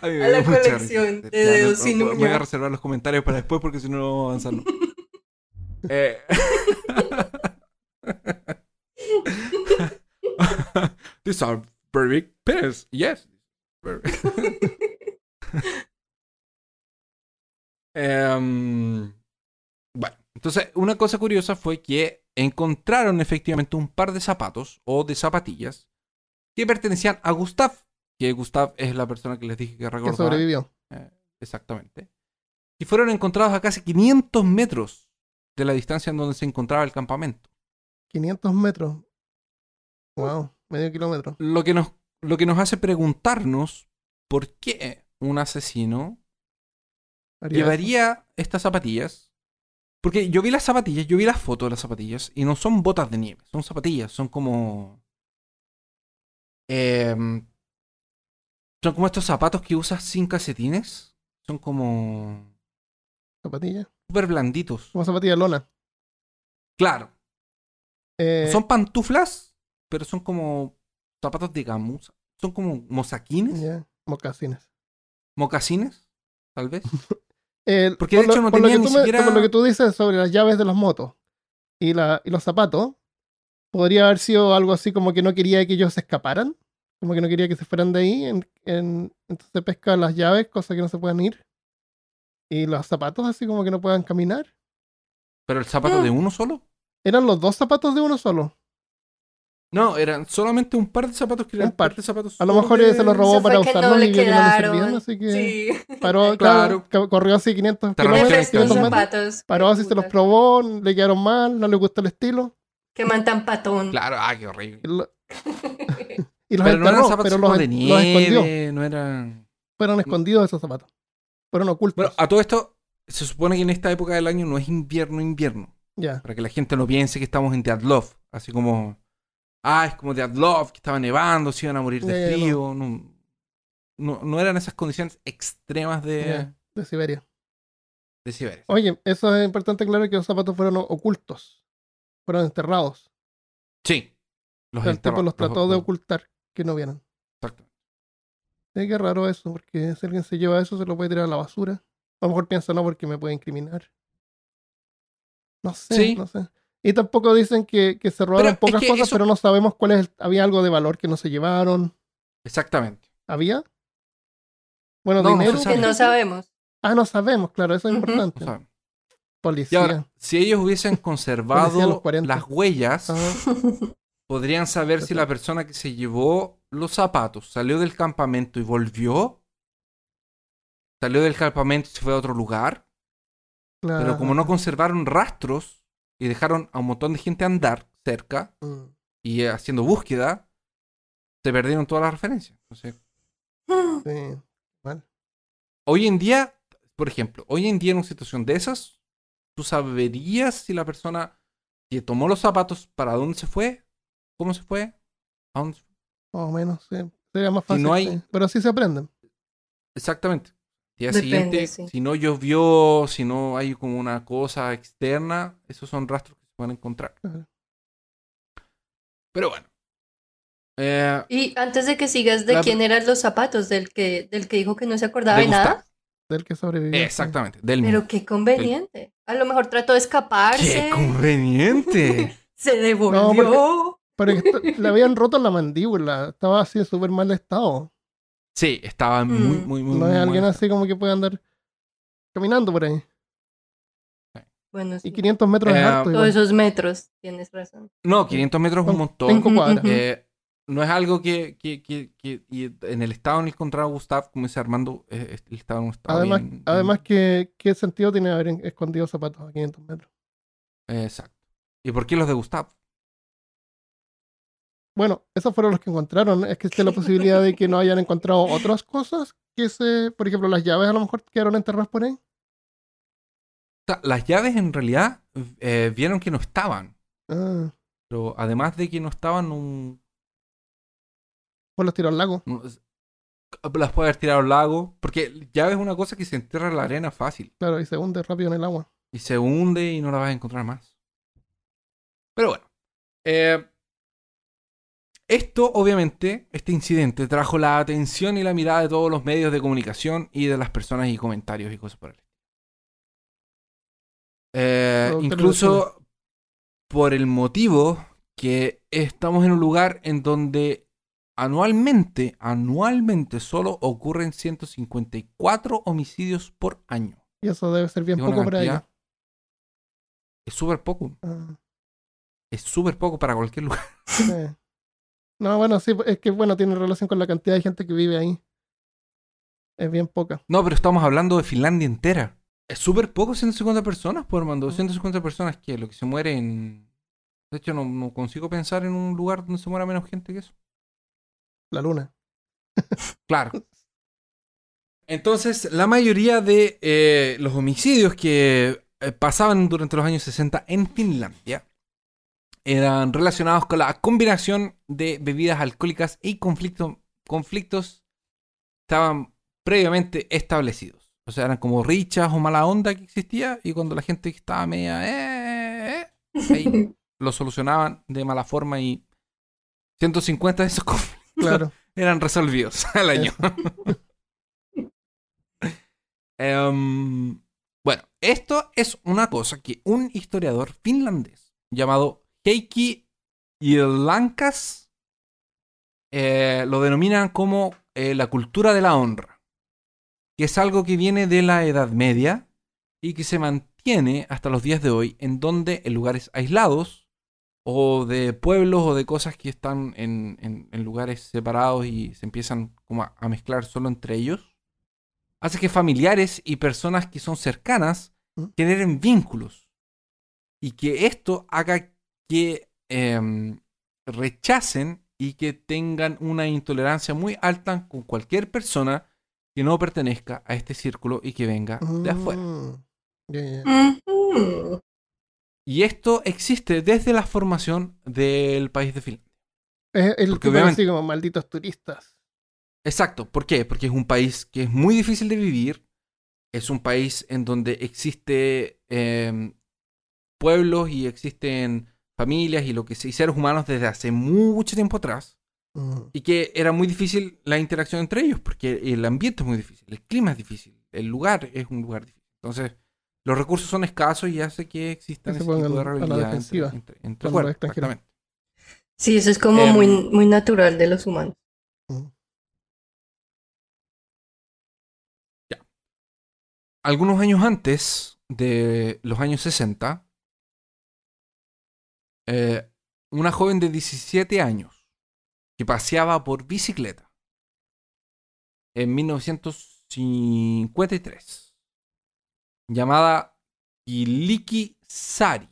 S2: A mí me
S3: A la colección
S2: risa.
S3: de dedos sin
S2: no, Voy a reservar los comentarios para después porque si no, no vamos a avanzar. Eh. These are very big penis. Yes. Em, bueno, entonces una cosa curiosa fue que encontraron efectivamente un par de zapatos o de zapatillas que pertenecían a Gustav, que Gustav es la persona que les dije que
S1: Que
S2: recordaba.
S1: sobrevivió.
S2: Eh, exactamente. Y fueron encontrados a casi 500 metros de la distancia en donde se encontraba el campamento.
S1: 500 metros. Wow, medio kilómetro.
S2: Lo que nos, lo que nos hace preguntarnos por qué un asesino
S1: Eso.
S2: llevaría estas zapatillas. Porque yo vi las zapatillas, yo vi las fotos de las zapatillas y no son botas de nieve, son zapatillas, son como... em, son como estos zapatos que usas sin calcetines. Son como...
S1: Zapatilla.
S2: súper blanditos.
S1: Como zapatilla de lona.
S2: Claro,
S1: Eh,
S2: son pantuflas, pero son como zapatos de gamuza. Son como mozaquines,
S1: ya, mocasines.
S2: mocasines, tal vez.
S1: El-
S2: Porque de
S1: por lo-
S2: hecho no
S1: por lo
S2: tenía
S1: que
S2: ni
S1: tú me-
S2: siquiera-
S1: por lo que tú dices sobre las llaves de las motos y, la, y los zapatos, podría haber sido algo así como que no quería que ellos se escaparan, como que no quería que se fueran de ahí, en, en- entonces pesca las llaves, cosas que no se puedan ir, y los zapatos así como que no puedan caminar.
S2: Pero el zapato de uno solo.
S1: Eran los dos zapatos de uno solo.
S2: No, eran solamente un par de zapatos que eran
S1: Un par.
S2: de zapatos.
S1: A lo mejor
S2: de-
S1: se los robó para
S3: que
S1: usarlos
S3: no le
S1: y vio que no le
S3: quedaron.
S1: servían, así que
S3: Sí.
S1: paró,
S2: Claro.
S1: corrió así 500
S2: Te
S3: Me
S2: refieres
S1: kilómetros,
S3: prestó
S1: 500 metros,
S3: zapatos.
S1: paró así, se los probó, le quedaron mal, no le gustó el estilo.
S3: Qué man tan patón.
S2: Claro, ah, qué horrible.
S1: Y, lo- y los
S2: Pero no eran zapatos
S1: pero los,
S2: de
S1: los escondió.
S2: nieve, no eran.
S1: Fueron escondidos esos zapatos. Fueron ocultos.
S2: Bueno, a todo esto, se supone que en esta época del año no es invierno, invierno.
S1: ya.
S2: Para que la gente no piense que estamos en Deadlove. Así como. Ah, es como Deadlove, que estaba nevando, se iban a morir de frío. No, no, no eran esas condiciones extremas de,
S1: de Siberia.
S2: de Siberia.
S1: Oye, eso es importante aclarar que los zapatos fueron ocultos. Fueron enterrados.
S2: Sí. Los
S1: el tipo los trató de ocultar, que no vieran.
S2: Exacto.
S1: Sí, qué raro eso, porque si alguien se lleva eso, se lo puede tirar a la basura. A lo mejor piensa, no, porque me puede incriminar. No sé,
S2: Sí.
S1: no sé. Y tampoco dicen que, que se robaron pocas
S2: que
S1: cosas,
S2: eso-
S1: pero no sabemos cuál es. el- había algo de valor que no se llevaron.
S2: Exactamente.
S1: ¿Había? Bueno,
S2: No, no
S1: dinero.
S2: sabe.
S3: Que no sabemos.
S1: Ah, no sabemos, claro, eso es importante.
S2: y
S1: Policía.
S2: ahora, si ellos hubiesen conservado
S1: Policía a los 40.
S2: las huellas,
S1: Ah,
S2: podrían saber si la persona que se llevó los zapatos salió del campamento y volvió. Salió del campamento y se fue a otro lugar. Pero
S1: claro.
S2: como no conservaron rastros y dejaron a un montón de gente andar cerca
S1: Mm.
S2: y eh, haciendo búsqueda, se perdieron todas las referencias. Entonces,
S1: Sí. Mal.
S2: hoy en día, por ejemplo, hoy en día en una situación de esas, tú saberías si la persona que tomó los zapatos, para dónde se fue, cómo se fue, a dónde se fue.
S1: Más o menos, sí. Sería más
S2: Si
S1: fácil.
S2: no hay-
S1: sí. Pero sí se aprenden.
S2: Exactamente. Día
S3: Depende,
S2: siguiente,
S3: sí.
S2: si no llovió, si no hay como una cosa externa, esos son rastros que se pueden encontrar.
S1: Claro.
S2: Pero bueno. Eh,
S3: Y antes de que sigas, ¿de
S2: La-
S3: quién eran los zapatos? ¿Del que, del que dijo que no se acordaba
S2: de
S3: de nada?
S1: Del que sobrevivió.
S2: Exactamente, del mismo.
S3: Pero qué conveniente. A lo mejor trató de escaparse.
S2: ¡Qué conveniente!
S3: Se devolvió.
S1: Pero que esto- le habían roto la mandíbula. Estaba así en súper mal estado.
S2: Sí, estaba muy,
S3: Mm.
S2: muy, muy.
S1: No es alguien así como que puede andar caminando por ahí.
S3: Bueno, sí.
S1: Y 500 metros es
S2: Eh,
S1: harto.
S3: Todos esos metros, tienes razón.
S2: No, 500 metros es un montón.
S1: cinco cuadras.
S2: Eh, no es algo que, que, que, que- y en el estado en el que encontraba Gustav, como dice Armando, eh, él estaba en un estado
S1: Además,
S2: bien-
S1: además que, ¿qué sentido tiene haber escondido zapatos a 500 metros?
S2: Exacto. ¿Y por qué los de Gustav?
S1: Bueno, esos fueron los que encontraron. Es que existe la posibilidad de que no hayan encontrado otras cosas que se, por ejemplo, las llaves a lo mejor quedaron enterradas por ahí.
S2: Las llaves en realidad eh, vieron que no estaban.
S1: Ah,
S2: Pero además de que no estaban, un,
S1: pues los tiró al lago.
S2: las puede haber tirado al lago. Porque llave es una cosa que se entierra en la arena fácil.
S1: Claro, y se hunde rápido en el agua.
S2: Y se hunde y no la vas a encontrar más. Pero bueno. eh, esto, obviamente, este incidente trajo la atención y la mirada de todos los medios de comunicación y de las personas y comentarios y cosas por el estilo. Eh, incluso por el motivo que estamos en un lugar en donde anualmente, anualmente solo ocurren 154 homicidios por año.
S1: Y eso debe ser bien
S2: Es
S1: poco para ellos.
S2: Es súper poco.
S1: Ah,
S2: Es súper poco para cualquier lugar.
S1: sí. No, bueno, sí, es que bueno, tiene relación con la cantidad de gente que vive ahí. Es bien poca.
S2: No, pero estamos hablando de Finlandia entera. Es súper poco 150 personas, por.
S1: Mm.
S2: 150 personas que lo que se muere en. De hecho, no, no consigo pensar en un lugar donde se muera menos gente que eso.
S1: La luna.
S2: Claro. Entonces, la mayoría de eh, los homicidios que eh, pasaban durante los años 60 en Finlandia eran relacionados con la combinación de bebidas alcohólicas y conflicto- conflictos estaban previamente establecidos. O sea, eran como richas o mala onda que existía y cuando la gente estaba media... eh, eh, ahí lo solucionaban de mala forma y 150 de esos conflictos
S1: Claro.
S2: eran resolvidos al año. Em, bueno, esto es una cosa que un historiador finlandés llamado Heikki Lankas lo denominan como eh, la cultura de la honra, que es algo que viene de la Edad Media y que se mantiene hasta los días de hoy, en donde en lugares aislados o de pueblos o de cosas que están en, en- en lugares separados y se empiezan como a, a mezclar solo entre ellos, hace que familiares y personas que son cercanas
S1: ¿Mm?
S2: generen vínculos y que esto haga que em, rechacen y que tengan una intolerancia muy alta con cualquier persona que no pertenezca a este círculo y que venga de afuera.
S1: Mm.
S2: Y esto existe desde la formación del país de Finlandia.
S1: Es el
S2: obviamente-
S1: así como malditos turistas.
S2: Exacto, ¿por qué? Porque es un país que es muy difícil de vivir, es un país en donde existe em, pueblos y existen familias y lo que y seres humanos desde hace mucho tiempo atrás, y que era muy difícil la interacción entre ellos, porque el ambiente es muy difícil, el clima es difícil, el lugar es un lugar difícil. Entonces, los recursos son escasos y hace que existan ese tipo de rivalidad entre, entre, entre exactamente.
S3: Sí, eso es como
S2: Em,
S3: muy, muy natural de los humanos.
S1: mm.
S2: algunos años antes de los años 60, eh, una joven de 17 años que paseaba por bicicleta en 1953, llamada Kiliki Sari,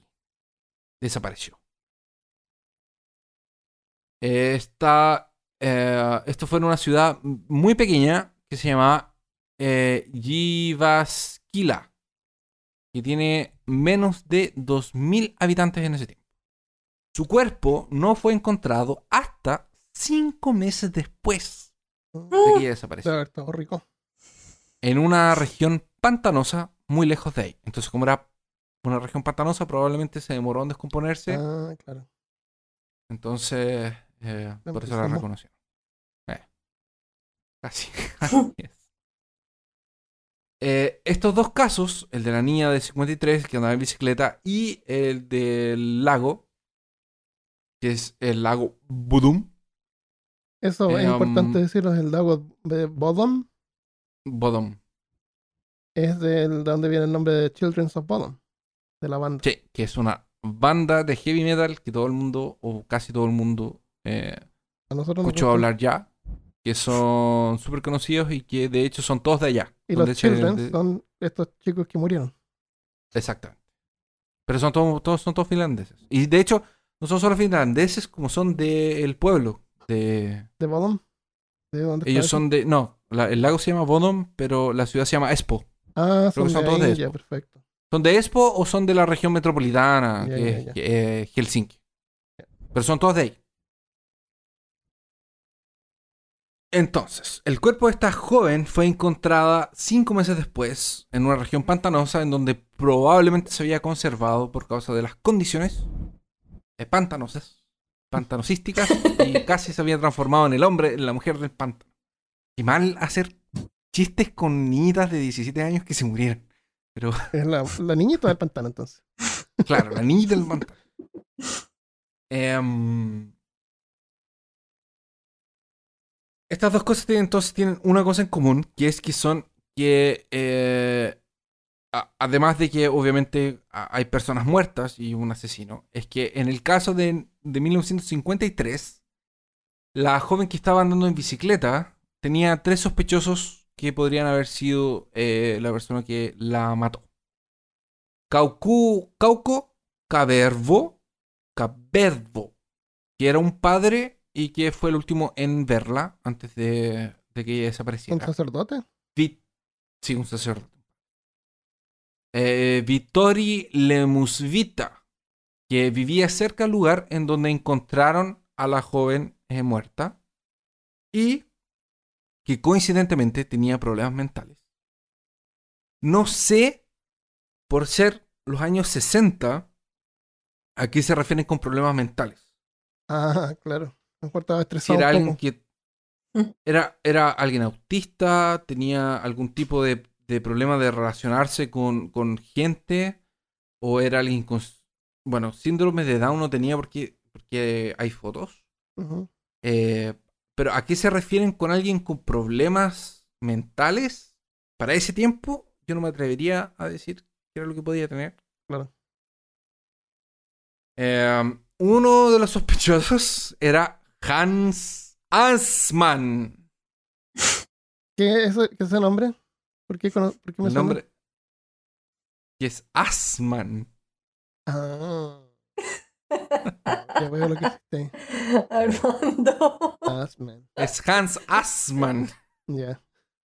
S2: desapareció. Esta, eh, esto fue en una ciudad muy pequeña que se llamaba eh, Jyväskylä, que tiene menos de 2.000 habitantes en ese tiempo. Su cuerpo no fue encontrado hasta cinco meses después de que ella
S1: Debe
S2: desapareció,
S1: haber rico.
S2: en una región pantanosa muy lejos de ahí. Entonces, como era una región pantanosa, probablemente se demoró en descomponerse.
S1: Ah, claro.
S2: Entonces, eh, por eso la reconocieron. Eh, Casi. Eh, estos dos casos, el de la niña de 53 que andaba en bicicleta y el del lago, que es el lago Budum,
S1: Eso es
S2: Eh,
S1: importante
S2: um,
S1: decirlo. El lago de Bodom
S2: Bodom,
S1: es de donde viene el nombre de Children of Bodom, de la banda.
S2: sí, que es una banda de heavy metal que todo el mundo, o casi todo el mundo, eh,
S1: A nosotros
S2: escuchó hablar ya, que son súper conocidos y que de hecho son todos de allá.
S1: Y los Children
S2: de-
S1: son estos chicos que murieron.
S2: Exactamente. Pero son todos, todos, son todos finlandeses. Y de hecho, no son solo finlandeses como son del pueblo. De,
S1: ¿De Bodom? ¿De dónde
S2: ellos son de... No, la- el lago se llama Bodom, pero la ciudad se llama Espoo.
S1: Ah,
S2: creo
S1: son,
S2: que son
S1: de
S2: todos de
S1: ya, perfecto.
S2: ¿Son de Espoo o son de la región metropolitana,
S1: Ya,
S2: que
S1: ya,
S2: es
S1: ya.
S2: eh, Helsinki? Pero son todos de ahí. Entonces, el cuerpo de esta joven fue encontrada cinco meses después en una región pantanosa en donde probablemente se había conservado por causa de las condiciones eh, pantanosas, pantanosísticas y casi se había transformado en el hombre, en la mujer del pantano. Y mal hacer chistes con niñitas de 17 años que se murieron. Pero
S1: Es la, la niñita del pantano, entonces.
S2: Claro, la niñita del pantano. Em, estas dos cosas tienen, entonces tienen una cosa en común, que es que son que, eh, a- además de que obviamente a- hay personas muertas y un asesino, es que en el caso de, de 1953, la joven que estaba andando en bicicleta tenía tres sospechosos que podrían haber sido eh, la persona que la mató. Caucu, Cauco Cabervo, Cabervo, que era un padre y que fue el último en verla antes de, de que ella
S1: ¿Un
S2: desapareciera.
S1: sacerdote?
S2: Vi- sí, un sacerdote. Eh, Vittori Lemusvita, que vivía cerca del lugar en donde encontraron a la joven eh, muerta y que coincidentemente tenía problemas mentales. No sé, por ser los años 60, a qué se refieren con problemas mentales.
S1: Ah, claro. Me acuerdo estaba estresado
S2: era
S1: un
S2: alguien que era, era alguien autista, tenía algún tipo de, de problema de relacionarse con, con gente, o era alguien con... Bueno, síndrome de Down no tenía porque, porque hay fotos. Eh, pero ¿a qué se refieren con alguien con problemas mentales? Para ese tiempo, yo no me atrevería a decir qué era lo que podía tener.
S1: Claro.
S2: Eh, uno de los sospechosos era Hans Assmann.
S1: ¿Qué es, qué es ese nombre? ¿Por qué, cono- por qué me
S2: El
S1: suena?
S2: nombre. Que es Assmann.
S1: Ah, ya veo lo que hiciste.
S3: Armando.
S1: Asman.
S2: Es Hans Assmann.
S1: Ya.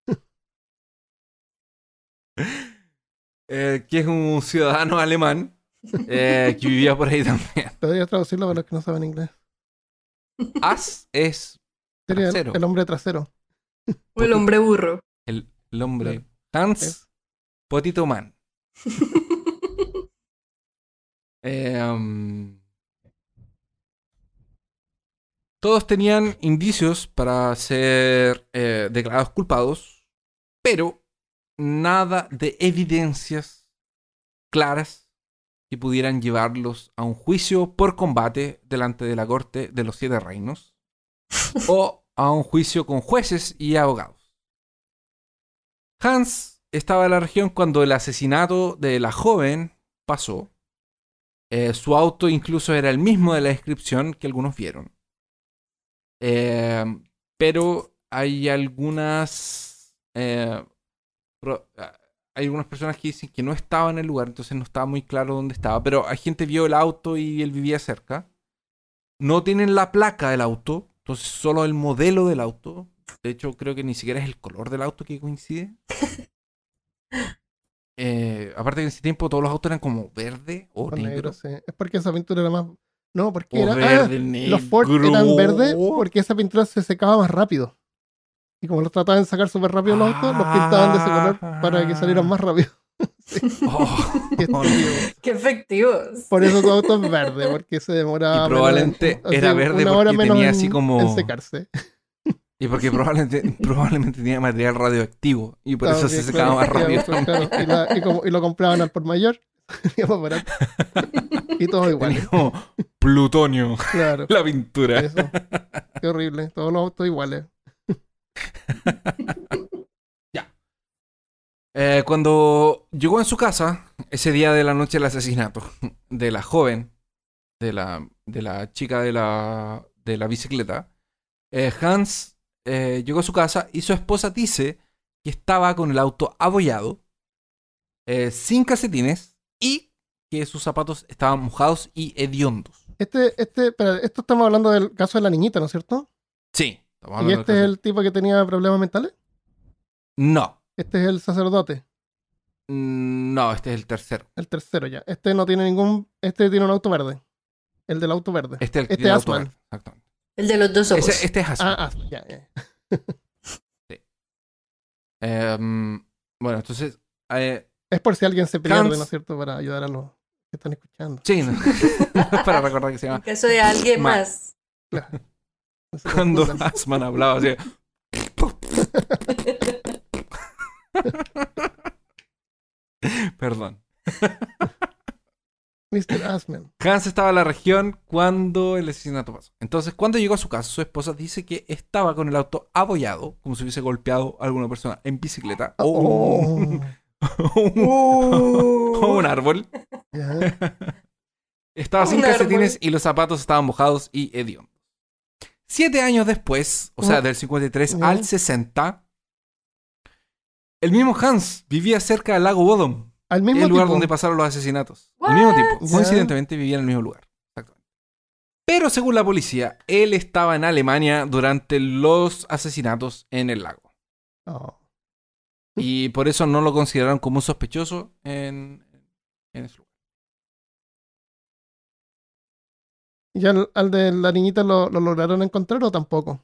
S2: eh, que es un ciudadano alemán eh, que vivía por ahí también.
S1: Podría traducirlo para los que no saben inglés.
S2: As es
S1: Sería el,
S2: Trasero.
S1: el hombre trasero.
S3: O el hombre burro.
S2: el, el hombre. Hans Potito Man. Eh, um, todos tenían indicios para ser eh, declarados culpados, pero nada de evidencias claras que pudieran llevarlos a un juicio por combate delante de la corte de los siete reinos o a un juicio con jueces y abogados. Hans estaba en la región cuando el asesinato de la joven pasó. Eh, su auto incluso era el mismo de la descripción que algunos vieron. Eh, pero hay algunas... eh, hay algunas personas que dicen que no estaba en el lugar, entonces no estaba muy claro dónde estaba. Pero hay gente vio el auto y él vivía cerca. No tienen la placa del auto, entonces solo el modelo del auto. De hecho, creo que ni siquiera es el color del auto que coincide. Eh, aparte que en ese tiempo todos los autos eran como verde o
S1: O
S2: negro.
S1: negro, sí. Es porque esa pintura era más. No, porque
S2: O
S1: era. ah,
S2: verde, negro.
S1: los Ford eran verdes porque esa pintura se secaba más rápido. Y como los trataban de sacar súper rápido los autos, los pintaban de ese color para que salieran más rápido.
S2: Oh,
S1: Qué estúpido.
S3: Qué efectivos.
S1: Por eso tu auto es verde, porque se demoraba.
S2: Y
S1: menos-
S2: probablemente
S1: así,
S2: era verde porque tenía
S1: en-
S2: así como-
S1: En secarse.
S2: Y porque probablemente, probablemente tenía material radioactivo. Y por eso se secaba más rápido.
S1: claro, claro. Y, la- y como- y lo compraban al por mayor. y todo igual.
S2: Como plutonio
S1: Claro.
S2: la pintura.
S1: Eso. Qué horrible. Todos los autos iguales.
S2: Eh, cuando llegó en su casa, ese día de la noche del asesinato de la joven, de la, de la chica de la, de la bicicleta, eh, Hans eh, llegó a su casa y su esposa dice que estaba con el auto abollado, eh, sin calcetines y que sus zapatos estaban mojados y hediondos.
S1: Este, este, espera, esto estamos hablando del caso de la niñita, ¿no es cierto?
S2: Sí. estamos
S1: ¿Y
S2: del
S1: este es el tipo que tenía problemas mentales?
S2: No.
S1: Este es el sacerdote,
S2: Mm, No, este es el tercero.
S1: el tercero ya. Este no tiene ningún. Este tiene un auto verde. El del auto verde.
S2: Este es el que
S1: Este
S2: tiene auto verde, Exactamente.
S3: El de los dos ojos.
S2: Ese- este es Asman.
S1: Ah, ya, ya.
S2: Em, bueno, entonces. eh,
S1: Es por si alguien se pierde,
S2: Hans.
S1: ¿no es cierto? Para ayudar a los que están escuchando.
S2: sí, no. para recordar que se
S3: En
S2: llama.
S3: caso de alguien
S2: Ma-
S3: más.
S1: No se
S2: Cuando. Asman hablaba así. Perdón.
S1: Mr. Asman.
S2: Hans estaba en la región cuando el asesinato pasó. Entonces, cuando llegó a su casa, su esposa dice que estaba con el auto abollado, como si hubiese golpeado a alguna persona en bicicleta o un,
S1: Oh,
S2: o un árbol.
S1: ya.
S2: Estaba sin
S3: árbol.
S2: calcetines y los zapatos estaban mojados y hediondos. Siete años después, o sea,
S1: Oh.
S2: del 53
S1: Ya.
S2: al 60, el mismo Hans vivía cerca del lago Bodom,
S1: Al mismo
S2: el lugar
S1: tipo.
S2: donde pasaron los asesinatos. El mismo tipo,
S1: Ya.
S2: coincidentemente vivía en el mismo lugar. Exactamente. Pero según la policía, él estaba en Alemania durante los asesinatos en el lago.
S1: Oh.
S2: Y por eso no lo consideraron como un sospechoso en, en ese lugar.
S1: ¿Y al, al de la niñita lo, lo lograron encontrar o tampoco?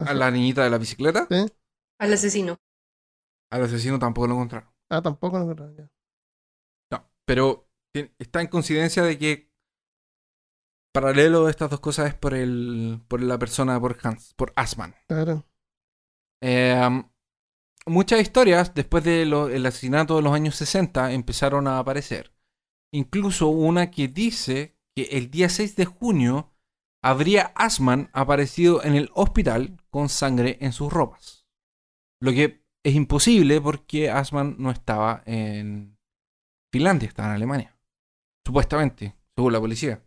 S2: A la niñita de la bicicleta,
S1: ¿Sí?
S3: Al asesino.
S2: Al asesino tampoco lo encontraron.
S1: Ah, tampoco lo encontraron. ya.
S2: No, pero está en coincidencia de que paralelo de estas dos cosas es por el por la persona, por Hans, por Asman.
S1: Claro.
S2: Eh, muchas historias después del asesinato de los años 60 empezaron a aparecer. Incluso una que dice que el día 6 de junio habría Asman aparecido en el hospital con sangre en sus ropas. Lo que es imposible porque Asman no estaba en Finlandia, estaba en Alemania. Supuestamente, según la policía.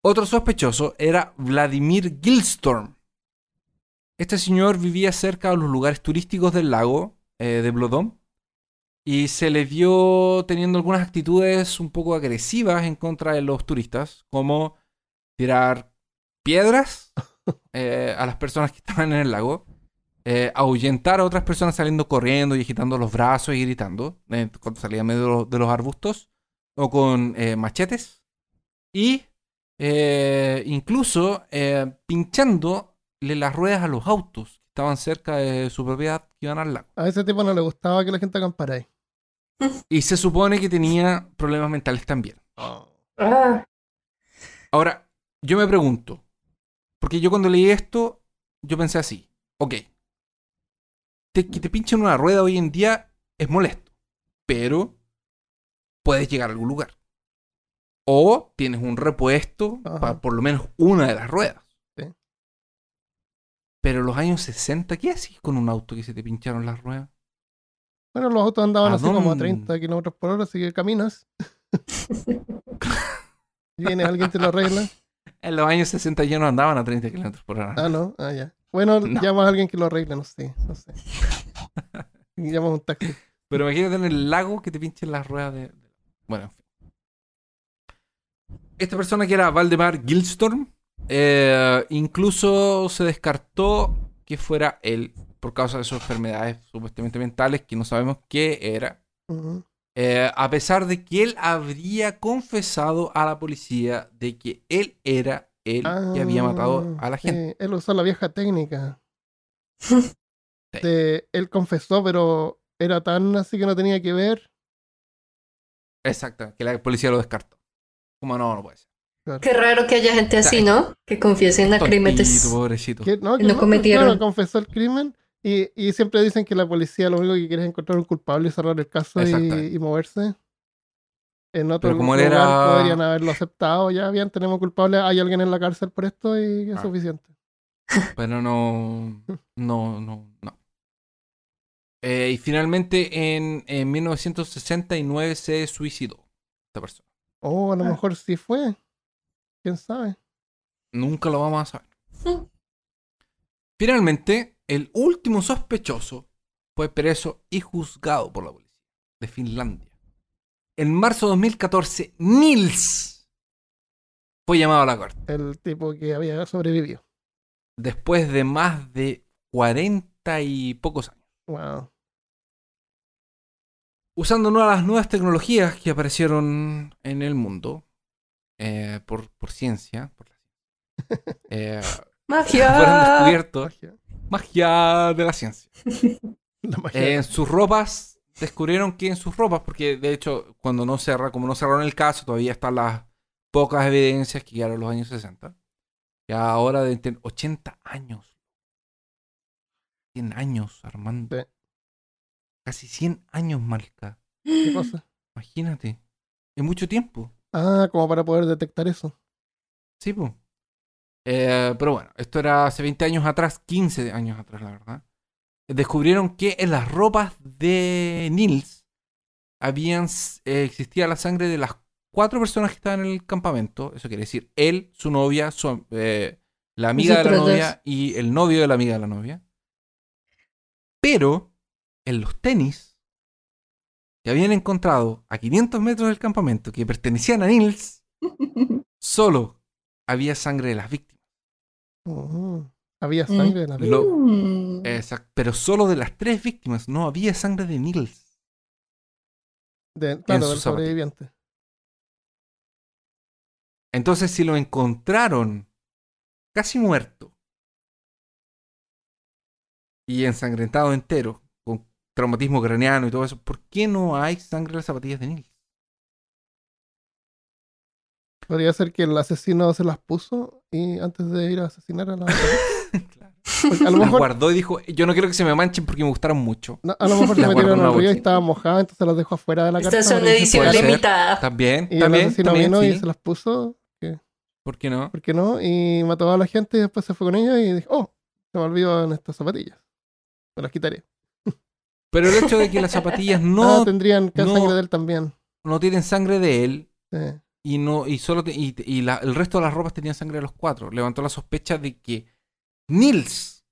S2: Otro sospechoso era Vladimir Gilstorm. Este señor vivía cerca de los lugares turísticos del lago eh, de Blodom y se le vio teniendo algunas actitudes un poco agresivas en contra de los turistas, como tirar piedras eh, a las personas que estaban en el lago, eh, ahuyentar a otras personas saliendo corriendo y agitando los brazos y gritando eh, cuando salía en medio de los, de los arbustos, o con eh, machetes, y eh, incluso eh, pinchándole las ruedas a los autos que estaban cerca de su propiedad que iban al lago.
S1: A ese tipo no le gustaba que la gente acampara ahí.
S2: Y se supone que tenía problemas mentales también.
S3: Ah,
S2: Ahora, yo me pregunto, porque yo cuando leí esto, yo pensé así, ok, te- que te pinchen una rueda hoy en día es molesto, pero puedes llegar a algún lugar. O tienes un repuesto
S1: Ajá.
S2: para por lo menos una de las ruedas.
S1: Sí.
S2: Pero en los años 60, ¿qué haces con un auto que se te pincharon las ruedas?
S1: Bueno, los autos andaban
S2: ¿A
S1: así como a
S2: dónde?
S1: 30 kilómetros por hora, así que caminas. Viene alguien te lo arregla.
S2: En los años 60 ya no andaban a 30 kilómetros por hora.
S1: Ah, no, ah, ya. Bueno,
S2: No.
S1: llamas a alguien que lo arregle, no sé, no sé. Llamas a un taxi.
S2: Pero imagínate en el lago que te pinchen las ruedas de. Bueno, en fin. Esta persona que era Valdemar Gilstorm, eh, incluso se descartó que fuera él por causa de sus enfermedades supuestamente mentales que no sabemos qué era. Eh, a pesar de que él habría confesado a la policía de que él era el que había matado a la
S1: Ah,
S2: gente.
S1: él usó la vieja técnica. De- él confesó, pero era tan así que no tenía que ver.
S2: Exacto, que la policía lo descartó. Como no, no puede ser.
S3: qué raro que haya gente así, ¿no? Que confiesen a crímenes.
S2: pobrecito.
S1: Que, no, que
S3: No cometieron.
S1: claro, confesó el crimen. Y, y siempre dicen que la policía lo único que quiere es encontrar un culpable y cerrar el caso y moverse. En otro
S2: Pero como él
S1: lugar
S2: era-
S1: podrían haberlo aceptado. Ya bien, tenemos culpable. Hay alguien en la cárcel por esto y es
S2: Ah.
S1: suficiente.
S2: Pero no. No, no, no. Eh, y finalmente en, en 1969 se suicidó esta persona.
S1: Oh, a lo
S3: Ah.
S1: mejor sí fue. ¿Quién sabe?
S2: Nunca lo vamos a saber. Finalmente, el último sospechoso fue preso y juzgado por la policía de Finlandia. En marzo de 2014, Nils fue llamado a la corte.
S1: El tipo que había sobrevivido.
S2: Después de más de 40 y pocos años.
S1: Wow.
S2: Usando una de las nuevas tecnologías que aparecieron en el mundo eh, por, por ciencia, por la ciencia, eh, fueron
S3: ¡Magia!
S2: descubiertos
S1: Magia.
S2: magia de la ciencia.
S1: La magia.
S2: Eh, en sus ropas, descubrieron que en sus ropas, porque de hecho, cuando no cerra, como no cerraron el caso, todavía están las pocas evidencias que quedaron en los años 60. Ya ahora de 80 años. 100 años, Armando.
S1: Sí.
S2: Casi 100 años, Malca.
S1: ¿Qué cosa?
S2: Imagínate. Es mucho tiempo.
S1: Ah, como para poder detectar eso.
S2: Sí, pues. pero bueno, esto era hace 20 años atrás, 15 años atrás, la verdad. Descubrieron que en las ropas de Nils habían, eh, existía la sangre de las cuatro personas que estaban en el campamento. Eso quiere decir él, su novia, su, eh, la amiga de la novia
S3: dos.
S2: y el novio de la amiga de la novia. Pero en los tenis que habían encontrado a 500 metros del campamento que pertenecían a Nils, solo había sangre de las víctimas.
S1: Oh, había sangre en la
S2: Lo-
S3: Mm.
S2: Exacto. Pero solo de las tres víctimas no había sangre de Nils.
S1: de, claro, del sobreviviente.
S2: Entonces, si lo encontraron casi muerto y ensangrentado entero, con traumatismo craneano y todo eso, ¿por qué no hay sangre en las zapatillas de Nils?
S1: Podría ser que el asesino se las puso y antes de ir a asesinar a la
S2: Claro.
S1: Porque a lo
S2: Las
S1: mejor,
S2: guardó y dijo, yo no quiero que se me manchen porque me gustaron mucho.
S1: no, a lo mejor se
S2: Las
S1: metieron
S2: en
S1: al
S2: una
S1: río y estaba mojada, entonces las dejó afuera de la carta. Para que se
S3: edición limitada.
S2: También,
S1: Y el
S2: también,
S1: asesino
S2: también,
S1: vino y se las puso,
S2: ¿Por qué no?
S1: ¿por qué no? Y mató a la gente y después se fue con ella y dijo, oh, se me olvidó en estas zapatillas. Me las quitaré.
S2: Pero el hecho de que las zapatillas
S1: ah,
S2: no,
S1: tendrían que
S2: no-
S1: sangre de él también.
S2: no tienen sangre de él,
S1: Sí.
S2: Y no y solo te- y, y la- el resto de las ropas tenían sangre de los cuatro. Levantó la sospecha de que Nils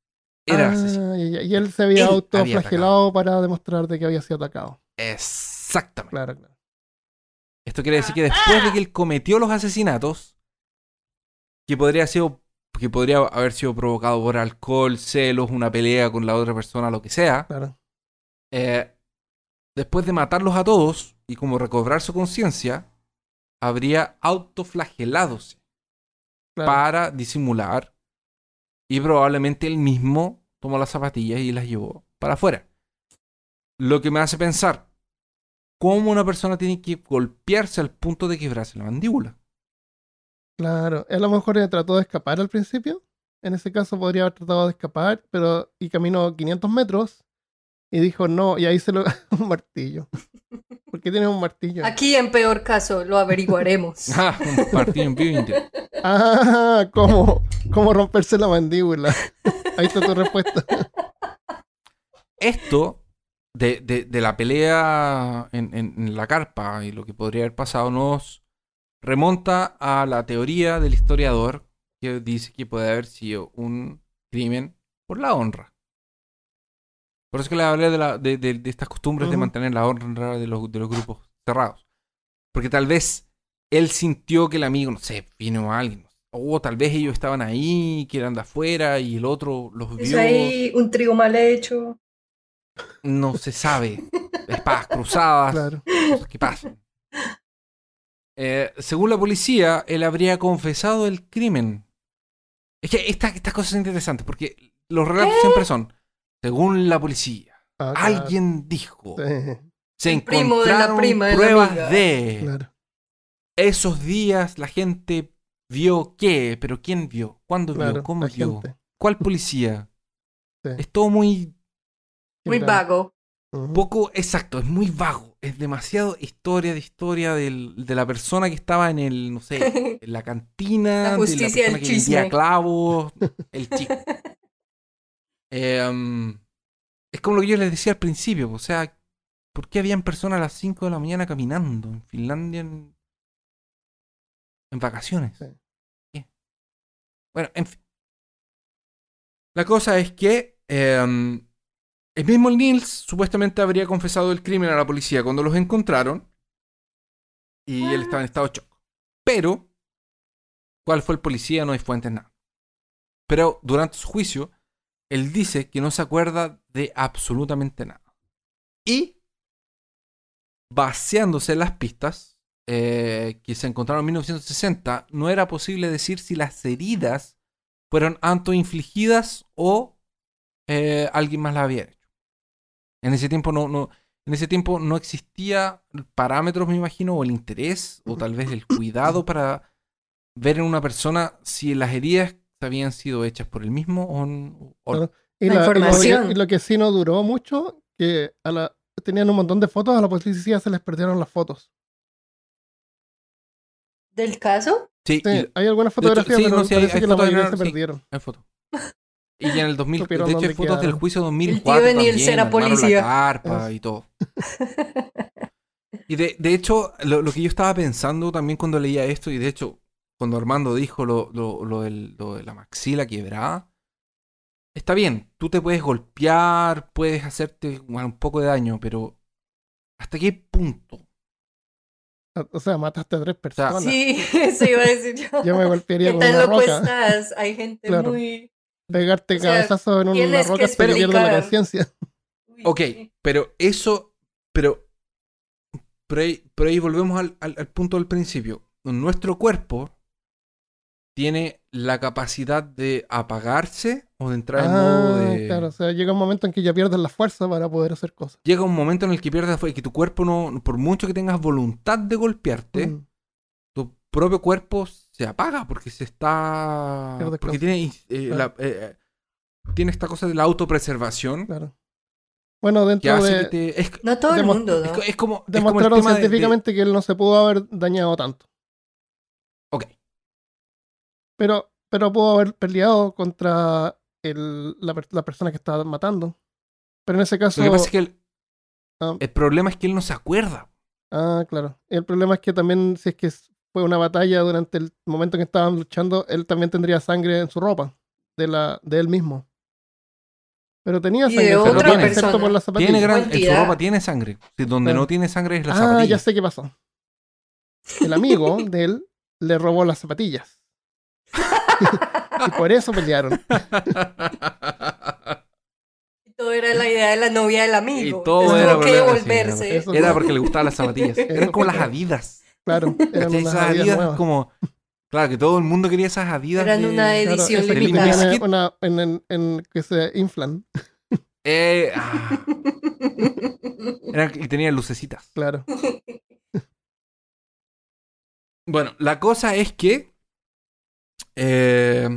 S2: era el
S1: Ah,
S2: asesino.
S1: y, él se había
S2: Él había
S1: autoflagelado para demostrar de que había sido atacado.
S2: exactamente.
S1: Claro, claro.
S2: esto quiere decir que después de que él cometió los asesinatos que podría sido que podría haber sido provocado por alcohol celos una pelea con la otra persona lo que sea
S1: claro.
S2: eh, después de matarlos a todos y como recobrar su conciencia habría autoflageladose
S1: claro.
S2: para disimular y probablemente él mismo tomó las zapatillas y las llevó para afuera. Lo que me hace pensar, ¿cómo una persona tiene que golpearse al punto de quebrarse la mandíbula?
S1: Claro, él a lo mejor trató de escapar al principio. En ese caso podría haber tratado de escapar, pero y caminó 500 metros y dijo no, y ahí se lo un martillo. ¿Por qué tiene un martillo?
S3: Aquí, en peor caso, lo averiguaremos.
S2: Ah, un partido en
S1: Ah, ¿cómo, cómo romperse la mandíbula. Ahí está tu respuesta.
S2: Esto de, de- de la pelea en, en- en la carpa y lo que podría haber pasado nos remonta a la teoría del historiador que dice que puede haber sido un crimen por la honra. Por eso que le hablé de, la- de- de- de estas costumbres de mantener la honra de los, de los grupos cerrados. Porque tal vez él sintió que el amigo, no sé, vino a alguien. O tal vez ellos estaban ahí, que eran de afuera y el otro los
S3: Es
S2: vio.
S3: ahí un trigo mal hecho.
S2: No se sabe. Espadas cruzadas.
S1: Claro.
S2: cosas que pasan. Eh, según la policía, él habría confesado el crimen. Es que esta- estas cosas son interesantes porque los relatos siempre son, según la policía,
S1: Ah, claro.
S2: alguien dijo,
S1: Sí,
S2: se
S3: El primo de la
S2: encontraron
S3: prima de la
S2: pruebas
S3: amiga".
S2: de
S1: claro.
S2: esos días la gente vio qué, pero quién vio, cuándo
S1: claro,
S2: vio, cómo
S1: la
S2: vio,
S1: gente.
S2: cuál policía.
S1: Sí.
S2: Es todo muy
S3: Muy vago.
S1: Ujú.
S2: poco exacto, es muy vago. Es demasiado historia de historia del- de la persona que estaba en el, no sé, en la cantina,
S3: La
S2: de
S3: justicia
S2: la persona
S3: del
S2: que vendía
S3: chisme.
S2: clavos, el chico. Eh, um, es como lo que yo les decía al principio, o sea, ¿por qué habían personas a las 5 de la mañana caminando en Finlandia en, en vacaciones?
S1: Sí.
S2: ¿Qué? Bueno, en fin. La cosa es que eh, el mismo Nils supuestamente habría confesado el crimen a la policía cuando los encontraron. Y él estaba en estado de shock. Pero, ¿cuál fue el policía? No hay fuentes, nada. Pero durante su juicio, él dice que no se acuerda de absolutamente nada. Y, baseándose en las pistas eh, que se encontraron en 1960, no era posible decir si las heridas fueron infligidas o eh, alguien más las había hecho. En ese tiempo no, no, en ese tiempo no existía parámetros, me imagino, o el interés, o tal vez el cuidado para ver en una persona si las heridas habían sido hechas por él mismo o, o
S1: y,
S3: La
S1: la- y lo-
S3: información.
S1: y lo que sí no duró mucho, que a la, tenían un montón de fotos, a la policía se les perdieron las fotos.
S3: ¿Del caso?
S2: Sí,
S1: Sí,
S2: y-
S1: hay algunas
S2: hecho,
S1: fotografías,
S2: sí,
S1: pero
S2: no, sí, hay-
S1: parece
S2: hay
S1: que la
S2: fotos,
S1: mayoría
S2: hay-
S1: se
S2: sí.
S1: perdieron.
S2: hay fotos. Y en el 2000,
S1: Supieron
S2: de hecho hay fotos del juicio
S3: tío
S2: 2004
S3: Daniel
S2: también,
S3: será
S2: armaron
S3: policía.
S2: la carpa y todo. Y de, de hecho, lo, lo que yo estaba pensando también cuando leía esto, y de hecho, cuando Armando dijo lo, lo- lo del- lo de la maxila quebrada, está bien, tú te puedes golpear, puedes hacerte bueno, un poco de daño, pero ¿hasta qué punto?
S1: O sea, mataste a tres personas.
S3: Sí, eso iba a decir yo.
S1: Yo me golpearía
S3: ¿Qué
S1: con una roca.
S3: estás? Hay gente
S1: Claro.
S3: muy...
S1: Pegarte
S3: O sea,
S1: cabezazos en una
S3: que
S1: roca que pierda la
S3: explicar.
S1: conciencia.
S2: Ok, pero eso, pero, pero ahí, pero ahí volvemos al, al- al punto del principio. Nuestro cuerpo tiene la capacidad de apagarse o de entrar en modo
S1: Ah,
S2: de...
S1: claro, o sea, llega un momento en que ya pierdes la fuerza para poder hacer cosas.
S2: Llega un momento en el que pierdes y que tu cuerpo no, por mucho que tengas voluntad de golpearte,
S1: Mm,
S2: tu propio cuerpo se apaga porque se está...
S1: Pierde
S2: Porque
S1: cosas.
S2: tiene, eh, la- eh, tiene esta cosa de la autopreservación
S1: claro. Bueno, dentro de...
S2: te... Es,
S3: No todo el mundo,
S2: es
S3: ¿no?
S2: es como... es como el
S1: Demostraron
S2: de- de-
S1: científicamente que él no se pudo haber dañado tanto.
S2: Ok.
S1: Pero, pero pudo haber peleado contra el, la, per- la persona que estaba matando. Pero en ese caso.
S2: Lo que pasa es que el,
S1: Ah.
S2: el problema es que él no se acuerda.
S1: Ah, claro. Y el problema es que también, si es que fue una batalla durante el momento en que estaban luchando, él también tendría sangre en su ropa. De, la, de él mismo. Pero tenía
S3: Y
S1: sangre,
S3: de
S1: excepto
S2: otra
S1: por- excepto
S3: persona.
S1: por las zapatillas.
S2: Tiene gran, en su ropa tiene sangre. Si donde no tiene sangre es la
S1: Ah,
S2: zapatilla.
S1: ya sé qué pasó. El amigo de él le robó las zapatillas. y por eso pelearon.
S3: Todo era la idea de la novia del amigo.
S2: Y todo era
S3: que
S2: sí, Era porque le gustaban las zapatillas. Eran como las. Adidas.
S1: Claro, eran
S2: Esas
S1: Adidas
S2: como... Claro, que todo el mundo quería esas Adidas.
S3: Eran
S2: de-
S3: una
S1: Claro,
S3: edición
S2: Limp
S3: limitada.
S2: Bizkit.
S1: una, en, en- en que se inflan,
S2: Eh, ah, y tenían lucecitas.
S1: claro.
S2: Bueno, la cosa es que... eh,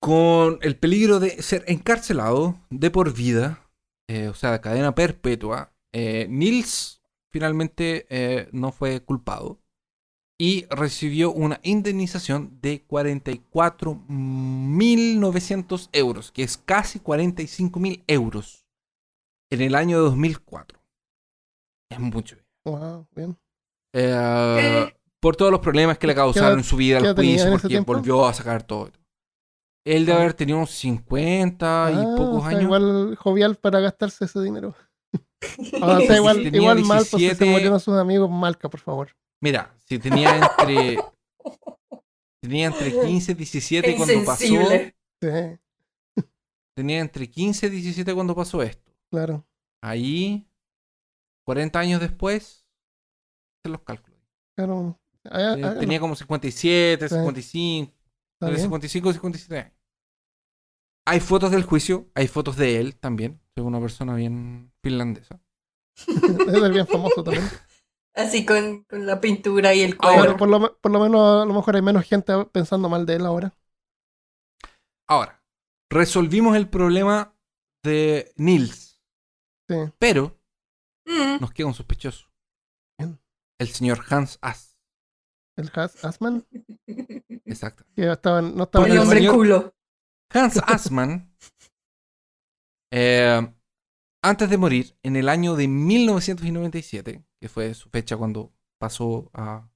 S2: con el peligro de ser encarcelado de por vida, eh, o sea, cadena perpetua, eh, Nils finalmente eh, no fue culpado y recibió una indemnización de 44.900 euros, que es casi 45.000 euros en el año 2004. Es mucho.
S1: Wow, bien.
S2: Por todos los problemas que le causaron en su vida al juicio, porque
S1: tiempo?
S2: volvió a sacar todo. Él debe
S1: Ah.
S2: haber tenido unos 50 y
S1: Ah,
S2: pocos
S1: o sea,
S2: años.
S1: Igual jovial para gastarse ese dinero. O sea, igual,
S2: tenía
S1: igual mal, pues si se
S2: 17.
S1: murieron sus amigos, Malca, por favor.
S2: Mira, si tenía entre. tenía entre 15 y 17 cuando pasó.
S1: Sí,
S2: Tenía entre 15 y 17 cuando pasó esto.
S1: claro.
S2: Ahí, 40 años después, se los cálculos.
S1: claro. Ah,
S2: Eh,
S1: ah,
S2: tenía como 57,
S1: Sí.
S2: 55,
S1: está
S2: entre
S1: bien.
S2: 55 y 57 años. Hay fotos del juicio, hay fotos de él también. Es una persona bien finlandesa.
S1: Ser bien famoso también.
S3: Así con, con la pintura y el
S2: Ahora.
S1: Pero por lo, me- por lo menos, a lo mejor hay menos gente pensando mal de él ahora.
S2: Ahora, resolvimos el problema de Nils,
S1: Sí.
S2: pero
S3: Mm,
S2: nos queda un sospechoso.
S1: Bien.
S2: El señor Hans Ass.
S1: El Has Asman,
S2: Exacto.
S1: que estaban, no estaban
S2: Porque
S3: el
S2: el
S3: hombre
S2: señor-
S3: culo.
S2: Hans Assmann, eh, antes de morir, en el año de 1997, que fue su fecha cuando pasó a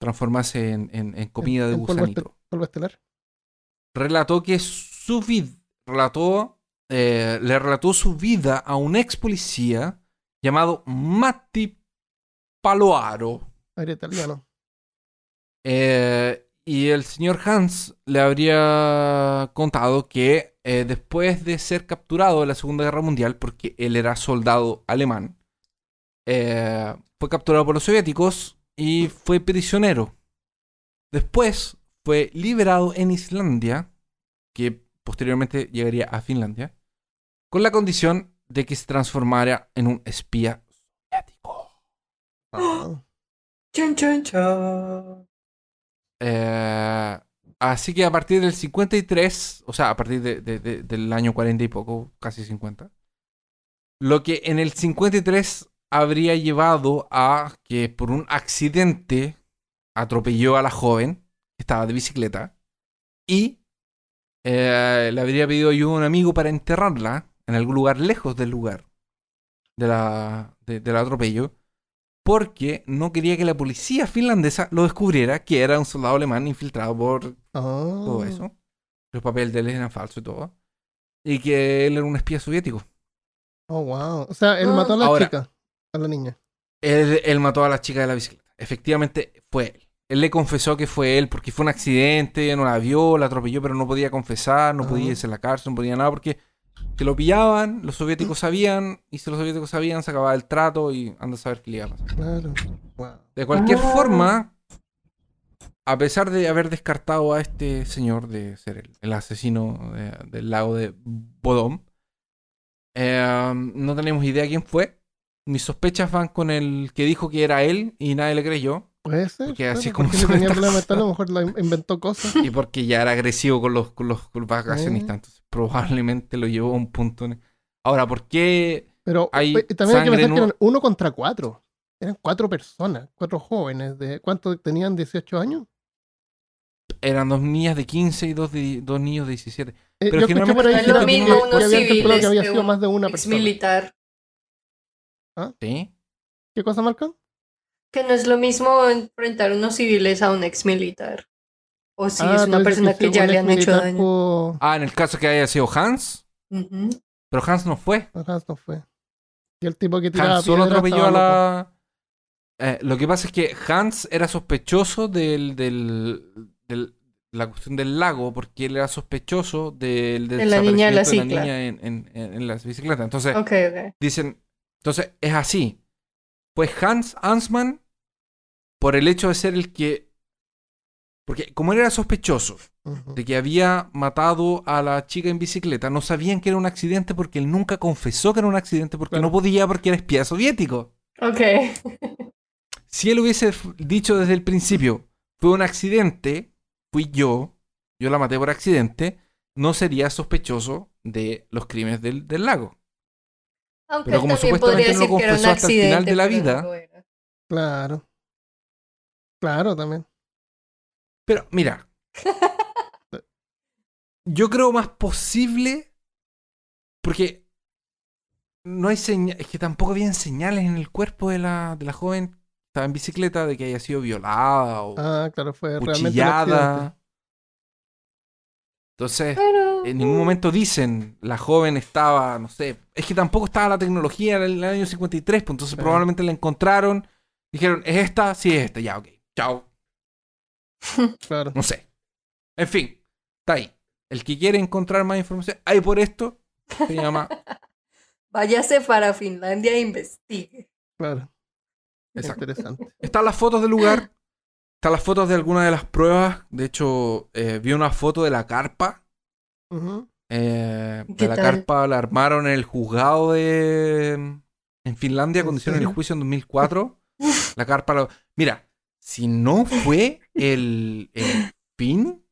S2: transformarse en, en- en comida de
S1: en polvo
S2: gusanito,
S1: polvo estelar.
S2: relató que su vida, relató, eh, le relató su vida a un ex policía llamado Matti Paloaro.
S1: Era italiano.
S2: Eh, y el señor Hans le habría contado que eh, después de ser capturado en la Segunda Guerra Mundial, porque él era soldado alemán, eh, fue capturado por los soviéticos y fue prisionero. Después fue liberado en Islandia, que posteriormente llegaría a Finlandia, con la condición de que se transformara en un espía soviético.
S1: Ah,
S3: Chun, chun, chun.
S2: Eh, así que a partir del 53, o sea, a partir de- de- de- del año 40 y poco, casi 50, lo que en el 53 habría llevado a que por un accidente atropelló a la joven que estaba de bicicleta y eh, le habría pedido ayuda a un amigo para enterrarla en algún lugar lejos del lugar de la, de- del atropello porque no quería que la policía finlandesa lo descubriera que era un soldado alemán infiltrado por
S1: ah.
S2: todo eso. Los papeles de él eran falsos y todo. Y que él era un espía soviético.
S1: Oh, wow. O sea, él
S3: Ah.
S1: mató a la
S2: Ahora-
S1: chica, a la niña.
S2: Él, él mató a la chica de la bicicleta. Efectivamente fue él. Él le confesó que fue él porque fue un accidente, no la vio, la atropelló, pero no podía confesar, no podía
S1: Ajá.
S2: irse a la cárcel, no podía nada porque que lo pillaban, los soviéticos sabían, y si los soviéticos sabían, se acababa el trato y anda a saber qué le iba a pasar.
S1: Claro. Wow.
S2: De cualquier
S3: Ah.
S2: forma, a pesar de haber descartado a este señor de ser el, el asesino de- del lago de Bodom, eh, no tenemos idea quién fue. Mis sospechas van con el que dijo que era él y nadie le creyó.
S1: Puede ser.
S2: Porque así es como
S1: porque tenía problema mental, a lo mejor la inventó cosas.
S2: Y porque ya era agresivo con los, con los, con los vacacionistas. Entonces probablemente lo llevó a un punto. en- Ahora, ¿por qué?
S1: Pero
S2: Hay
S1: también hay que
S2: sangre
S1: pensar
S2: en
S1: que
S2: un-
S1: eran uno contra cuatro. Eran cuatro personas, cuatro jóvenes. de ¿Cuánto tenían? ¿18 años?
S2: Eran dos niñas de 15 y dos, de, dos niños de 17.
S1: Eh,
S2: Pero
S1: yo escuché por ahí que,
S3: No es lo mismo
S2: tiene-
S1: que
S3: unos
S1: habían calculado
S3: civiles
S1: que había sido
S3: un
S1: más de una
S3: ex
S1: persona.
S3: militar.
S2: ¿Sí?
S1: ¿Qué cosa, Marco?
S3: Que no es lo mismo enfrentar unos civiles a un ex militar. O si
S1: Ah,
S3: es una persona que ya le han hecho daño.
S2: Ah, en el caso que haya sido Hans. Pero Hans no fue.
S1: Hans no fue. Y el tipo que tiraba
S2: Hans solo atropelló a
S1: estaba loco.
S2: la. Eh, lo que pasa es que Hans era sospechoso del, del, del- la cuestión del lago, porque él era sospechoso del, del
S3: De la niña de la
S2: desaparecimiento
S3: cicla.
S2: niña en, en, en, en la bicicleta. Entonces,
S3: Ok, ok.
S2: dicen. Entonces, es así. Pues Hans Hansman, por el hecho de ser el que. Porque como él era sospechoso de que había matado a la chica en bicicleta, no sabían que era un accidente porque él nunca confesó que era un accidente porque
S1: Claro.
S2: no podía porque era espía soviético.
S3: Ok.
S2: Si él hubiese dicho desde el principio, fue un accidente, fui yo, yo la maté por accidente, no sería sospechoso de los crímenes del, del lago.
S3: Aunque
S2: Pero como supuestamente no
S3: un
S2: confesó hasta el final de la vida.
S3: lo.
S1: Claro. Claro, también.
S2: Pero mira, yo creo más posible porque no hay señales, es que tampoco habían señales en el cuerpo de la, de la joven que estaba en bicicleta de que haya sido violada o
S1: Ah, claro, fue
S2: cuchillada. Entonces,
S3: Pero.
S2: en ningún momento dicen la joven estaba, no sé, es que tampoco estaba la tecnología en el año 53, pues entonces probablemente la encontraron, dijeron, ¿es esta? Sí, es esta, ya, ok, chao,
S1: Claro.
S2: no sé. En fin, está ahí. El que quiere encontrar más información, hay por esto, se llama,
S3: Váyase para Finlandia e investigue.
S1: Claro.
S2: Exacto.
S1: Interesante.
S2: están las fotos del lugar, están las fotos de algunas de las pruebas, de hecho, eh, vi una foto de la carpa. Eh,
S3: ¿Qué
S2: de la
S3: tal?
S2: carpa la armaron en el juzgado de en Finlandia
S1: ¿En
S2: cuando hicieron el juicio en 2004. la carpa la- Mira, si no fue el, el fin,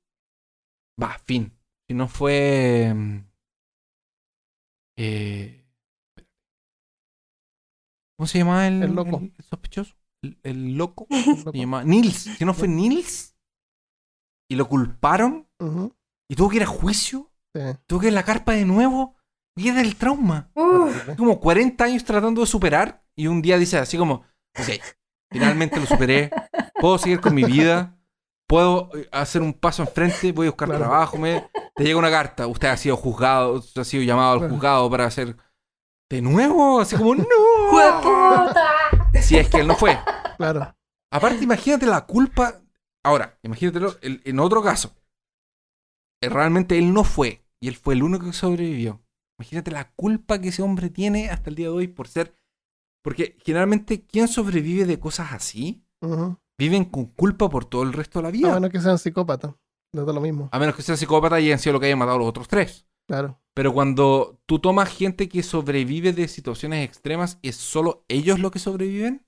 S2: va, fin. Si no fue mm, eh, ¿Cómo se llamaba el,
S1: El loco.
S2: el sospechoso? El, el loco.
S1: Loco.
S2: Se llamaba Nils. Si no fue Nils y lo culparon y tuvo que ir a juicio,
S1: Sí.
S2: tuvo que ir a la carpa de nuevo y es del trauma. Como 40 años tratando de superar y un día dice así como, ok, finalmente lo superé, puedo seguir con mi vida, puedo eh, hacer un paso enfrente, voy a buscar
S1: Claro.
S2: trabajo, me... te llega una carta, usted ha sido juzgado, usted ha sido llamado al
S1: Claro.
S2: juzgado para hacer ¿De nuevo? Así como, ¡no! Si es que él no fue.
S1: Claro.
S2: Aparte, imagínate la culpa. Ahora, imagínatelo el- en otro caso. Eh, Realmente él no fue. Y él fue el único que sobrevivió. Imagínate la culpa que ese hombre tiene hasta el día de hoy por ser. Porque generalmente, ¿quién sobrevive de cosas así? Viven con culpa por todo el resto de la vida.
S1: A menos que sean psicópatas. Les da lo mismo.
S2: A menos que sea psicópata y hayan sido lo que hayan matado a los otros tres.
S1: Claro.
S2: Pero cuando tú tomas gente que sobrevive de situaciones extremas, ¿es solo ellos los que sobreviven?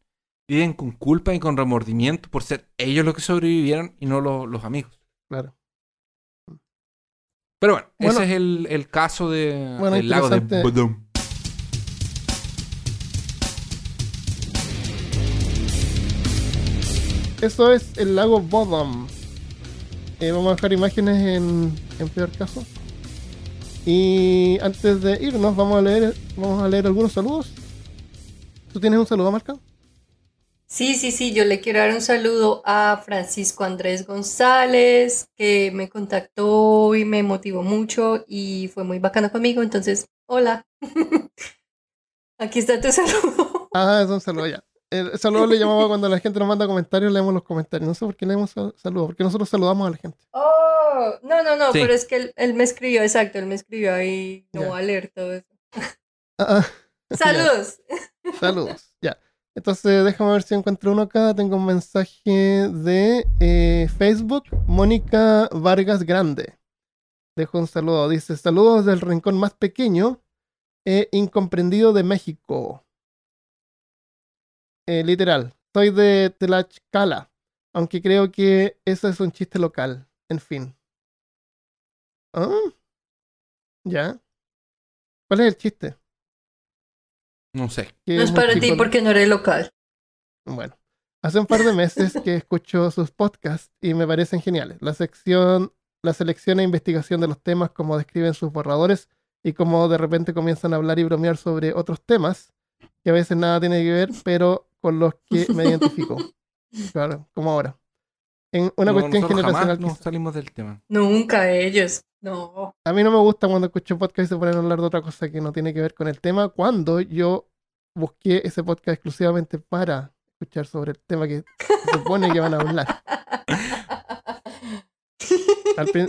S2: Viven con culpa y con remordimiento por ser ellos los que sobrevivieron y no lo- los amigos.
S1: Claro.
S2: Pero bueno,
S1: Bueno.
S2: ese es el, el caso de,
S1: Bueno,
S2: del lago de. Bodom.
S1: Eso es el lago Bodom. Eh, vamos a dejar imágenes en, en peor caso. Y antes de irnos, vamos a leer, vamos a leer algunos saludos. ¿Tú tienes un saludo, Marca?
S3: Sí, sí, sí, yo le quiero dar un saludo a Francisco Andrés González, que me contactó y me motivó mucho y fue muy bacano conmigo. Entonces, hola. Aquí está tu saludo.
S1: Ah, es un saludo ya. El saludo le llamaba cuando la gente nos manda comentarios, leemos los comentarios. No sé por qué leemos sal- saludos, porque nosotros saludamos a la gente.
S3: Oh, no, no, no,
S2: Sí.
S3: pero es que él, él me escribió, exacto, él me escribió ahí, no voy a leer todo eso.
S1: Ah, ah,
S3: Saludos.
S1: Saludos, ya. Entonces, déjame ver si encuentro uno acá. Tengo un mensaje de eh, Facebook, Mónica Vargas Grande. Dejo un saludo. Dice: Saludos del rincón más pequeño e incomprendido de México. Eh, literal. Soy de Tlaxcala, aunque creo que eso es un chiste local. En fin. Ah, ya. ¿Cuál es el chiste?
S2: No sé.
S3: No es para ti porque no eres local.
S1: Bueno, hace un par de meses que escucho sus podcasts y me parecen geniales. La sección, la selección e investigación de los temas, cómo describen sus borradores y cómo de repente comienzan a hablar y bromear sobre otros temas que a veces nada tiene que ver, pero con los que me identifico. Claro, como ahora. En una
S2: No,
S1: cuestión generacional.
S2: jamás nos salimos del tema.
S3: Nunca ellos. No.
S1: A mí no me gusta cuando escucho podcast y se ponen a hablar de otra cosa que no tiene que ver con el tema, cuando yo busqué ese podcast exclusivamente para escuchar sobre el tema que se supone que van a hablar.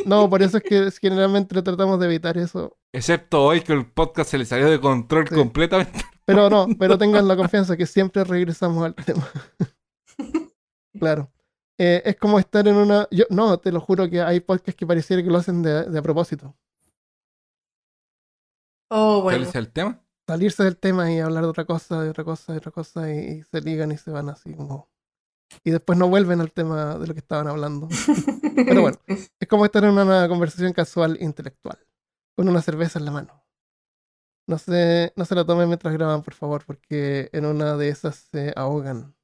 S1: No, por eso es que generalmente tratamos de evitar eso.
S2: Excepto hoy que el podcast se le salió de control
S1: Sí.
S2: completamente.
S1: Pero no, pero tengan la confianza que siempre regresamos al tema. claro. Eh, es como estar en una... Yo, no, te lo juro que hay podcasts que pareciera que lo hacen de, de a propósito.
S3: Oh,
S2: ¿Cuál
S3: bueno.
S2: es el tema?
S1: salirse del tema y hablar de otra cosa, de otra cosa, de otra cosa, y, y se ligan y se van así como. Y después no vuelven al tema de lo que estaban hablando. Pero bueno, es como estar en una conversación casual intelectual, con una cerveza en la mano. No se, no se la tomen mientras graban, por favor, porque en una de esas se ahogan.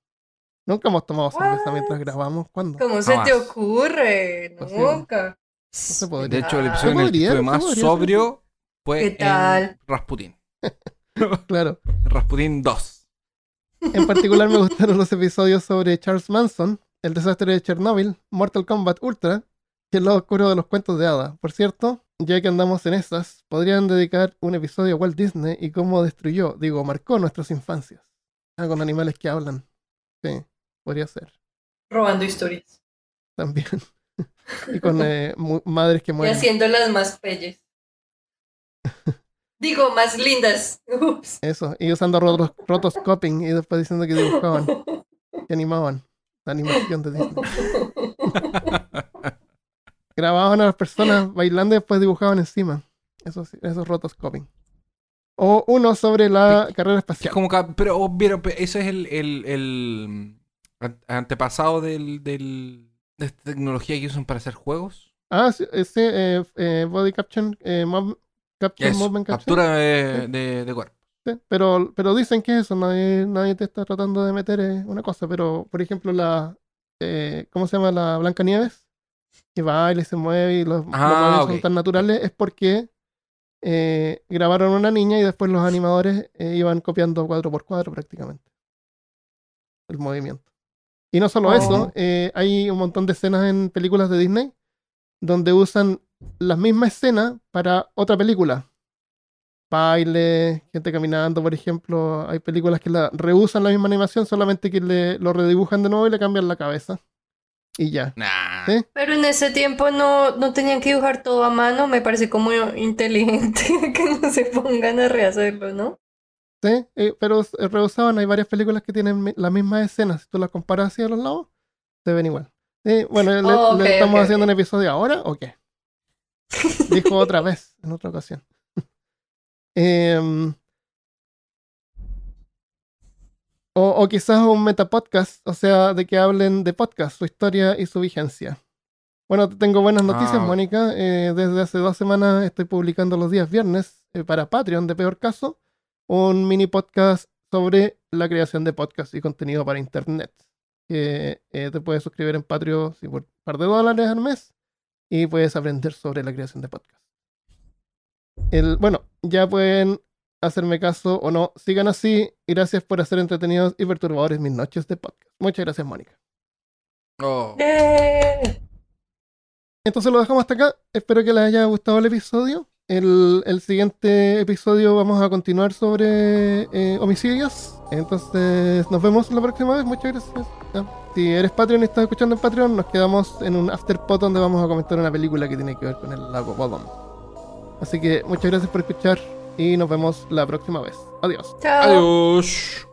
S1: Nunca hemos tomado cerveza
S3: What?
S1: mientras grabamos. ¿Cuándo? No
S3: ¿Cómo se te ocurre?
S1: Posible.
S3: Nunca.
S1: se podría.
S2: De hecho, el episodio en el que estuve más sobrio fue
S3: ¿Qué tal?
S2: en Rasputin.
S1: Claro.
S2: Rasputin 2.
S1: En particular me gustaron los episodios sobre Charles Manson, el desastre de Chernobyl, Mortal Kombat Ultra y el lado oscuro de los cuentos de hadas. Por cierto, ya que andamos en estas, podrían dedicar un episodio a Walt Disney y cómo destruyó, digo, marcó nuestras infancias. Ah, con animales que hablan. Sí, podría ser.
S3: Robando historias.
S1: También. y con eh, madres que
S3: Y
S1: mueren.
S3: haciéndolas más pelles. Digo, más lindas. Ups.
S1: Eso, y usando rotos, rotoscoping y después diciendo que dibujaban, que animaban. La animación de Disney. Grababan a las personas bailando y después dibujaban encima. Eso sí, eso es rotoscoping. O uno sobre la carrera espacial.
S2: es como que- pero, oh, pero, pero eso es el, el, el an- antepasado del, del, de esta tecnología que usan para hacer juegos.
S1: Ah, sí, ese eh, eh, body caption, eh, mob- capture
S2: Eso,
S1: movement capture.
S2: captura de, de, de cuerpo.
S1: Sí, pero, pero dicen que eso, nadie, nadie te está tratando de meter eh, una cosa. Pero, por ejemplo, la. eh, ¿Cómo se llama? La Blancanieves. Que baila y se mueve y los, los
S2: Ah,
S1: movimientos son tan naturales. Es porque eh, grabaron una niña y después los animadores eh, iban copiando cuadro por cuadro prácticamente. El movimiento. Y no solo
S3: Oh.
S1: eso, eh, hay un montón de escenas en películas de Disney donde usan la misma escena para otra película. baile, gente caminando, por ejemplo. Hay películas que la reusan la misma animación, solamente que le, lo redibujan de nuevo y le cambian la cabeza. Y ya.
S2: Nah.
S1: ¿Sí?
S3: Pero en ese tiempo no, no tenían que dibujar todo a mano, me parece como inteligente que no se pongan a rehacerlo, ¿no?
S1: Sí, eh, pero eh, reusaban. Hay varias películas que tienen las mismas escenas. Si tú las comparas así a los lados, se ven igual. Bueno, le,
S3: Oh,
S1: le estamos haciendo un episodio ahora o qué? Dijo otra vez, en otra ocasión. Em, o, o quizás un metapodcast, o sea, de que hablen de podcast, su historia y su vigencia. Bueno, te tengo buenas noticias,
S2: Ah.
S1: Mónica. Eh, desde hace dos semanas estoy publicando los días viernes eh, para Patreon, de peor caso, un mini podcast sobre la creación de podcast y contenido para Internet. Que eh, te puedes suscribir en Patreon sí, por un par de dólares al mes y puedes aprender sobre la creación de podcast. El, bueno, ya pueden hacerme caso o no. Sigan así y gracias por hacer entretenidos y perturbadores mis noches de podcast. Muchas gracias, Mónica.
S2: Oh.
S3: ¡Eh!
S1: Entonces lo dejamos hasta acá. Espero que les haya gustado el episodio. El, el siguiente episodio vamos a continuar sobre eh, homicidios. Entonces nos vemos la próxima vez. Muchas gracias. Si eres Patreon y estás escuchando en Patreon, nos quedamos en un afterpot donde vamos a comentar una película que tiene que ver con el lago Bodom. Así que muchas gracias por escuchar y nos vemos la próxima vez. Adiós.
S3: Chao.
S2: Adiós.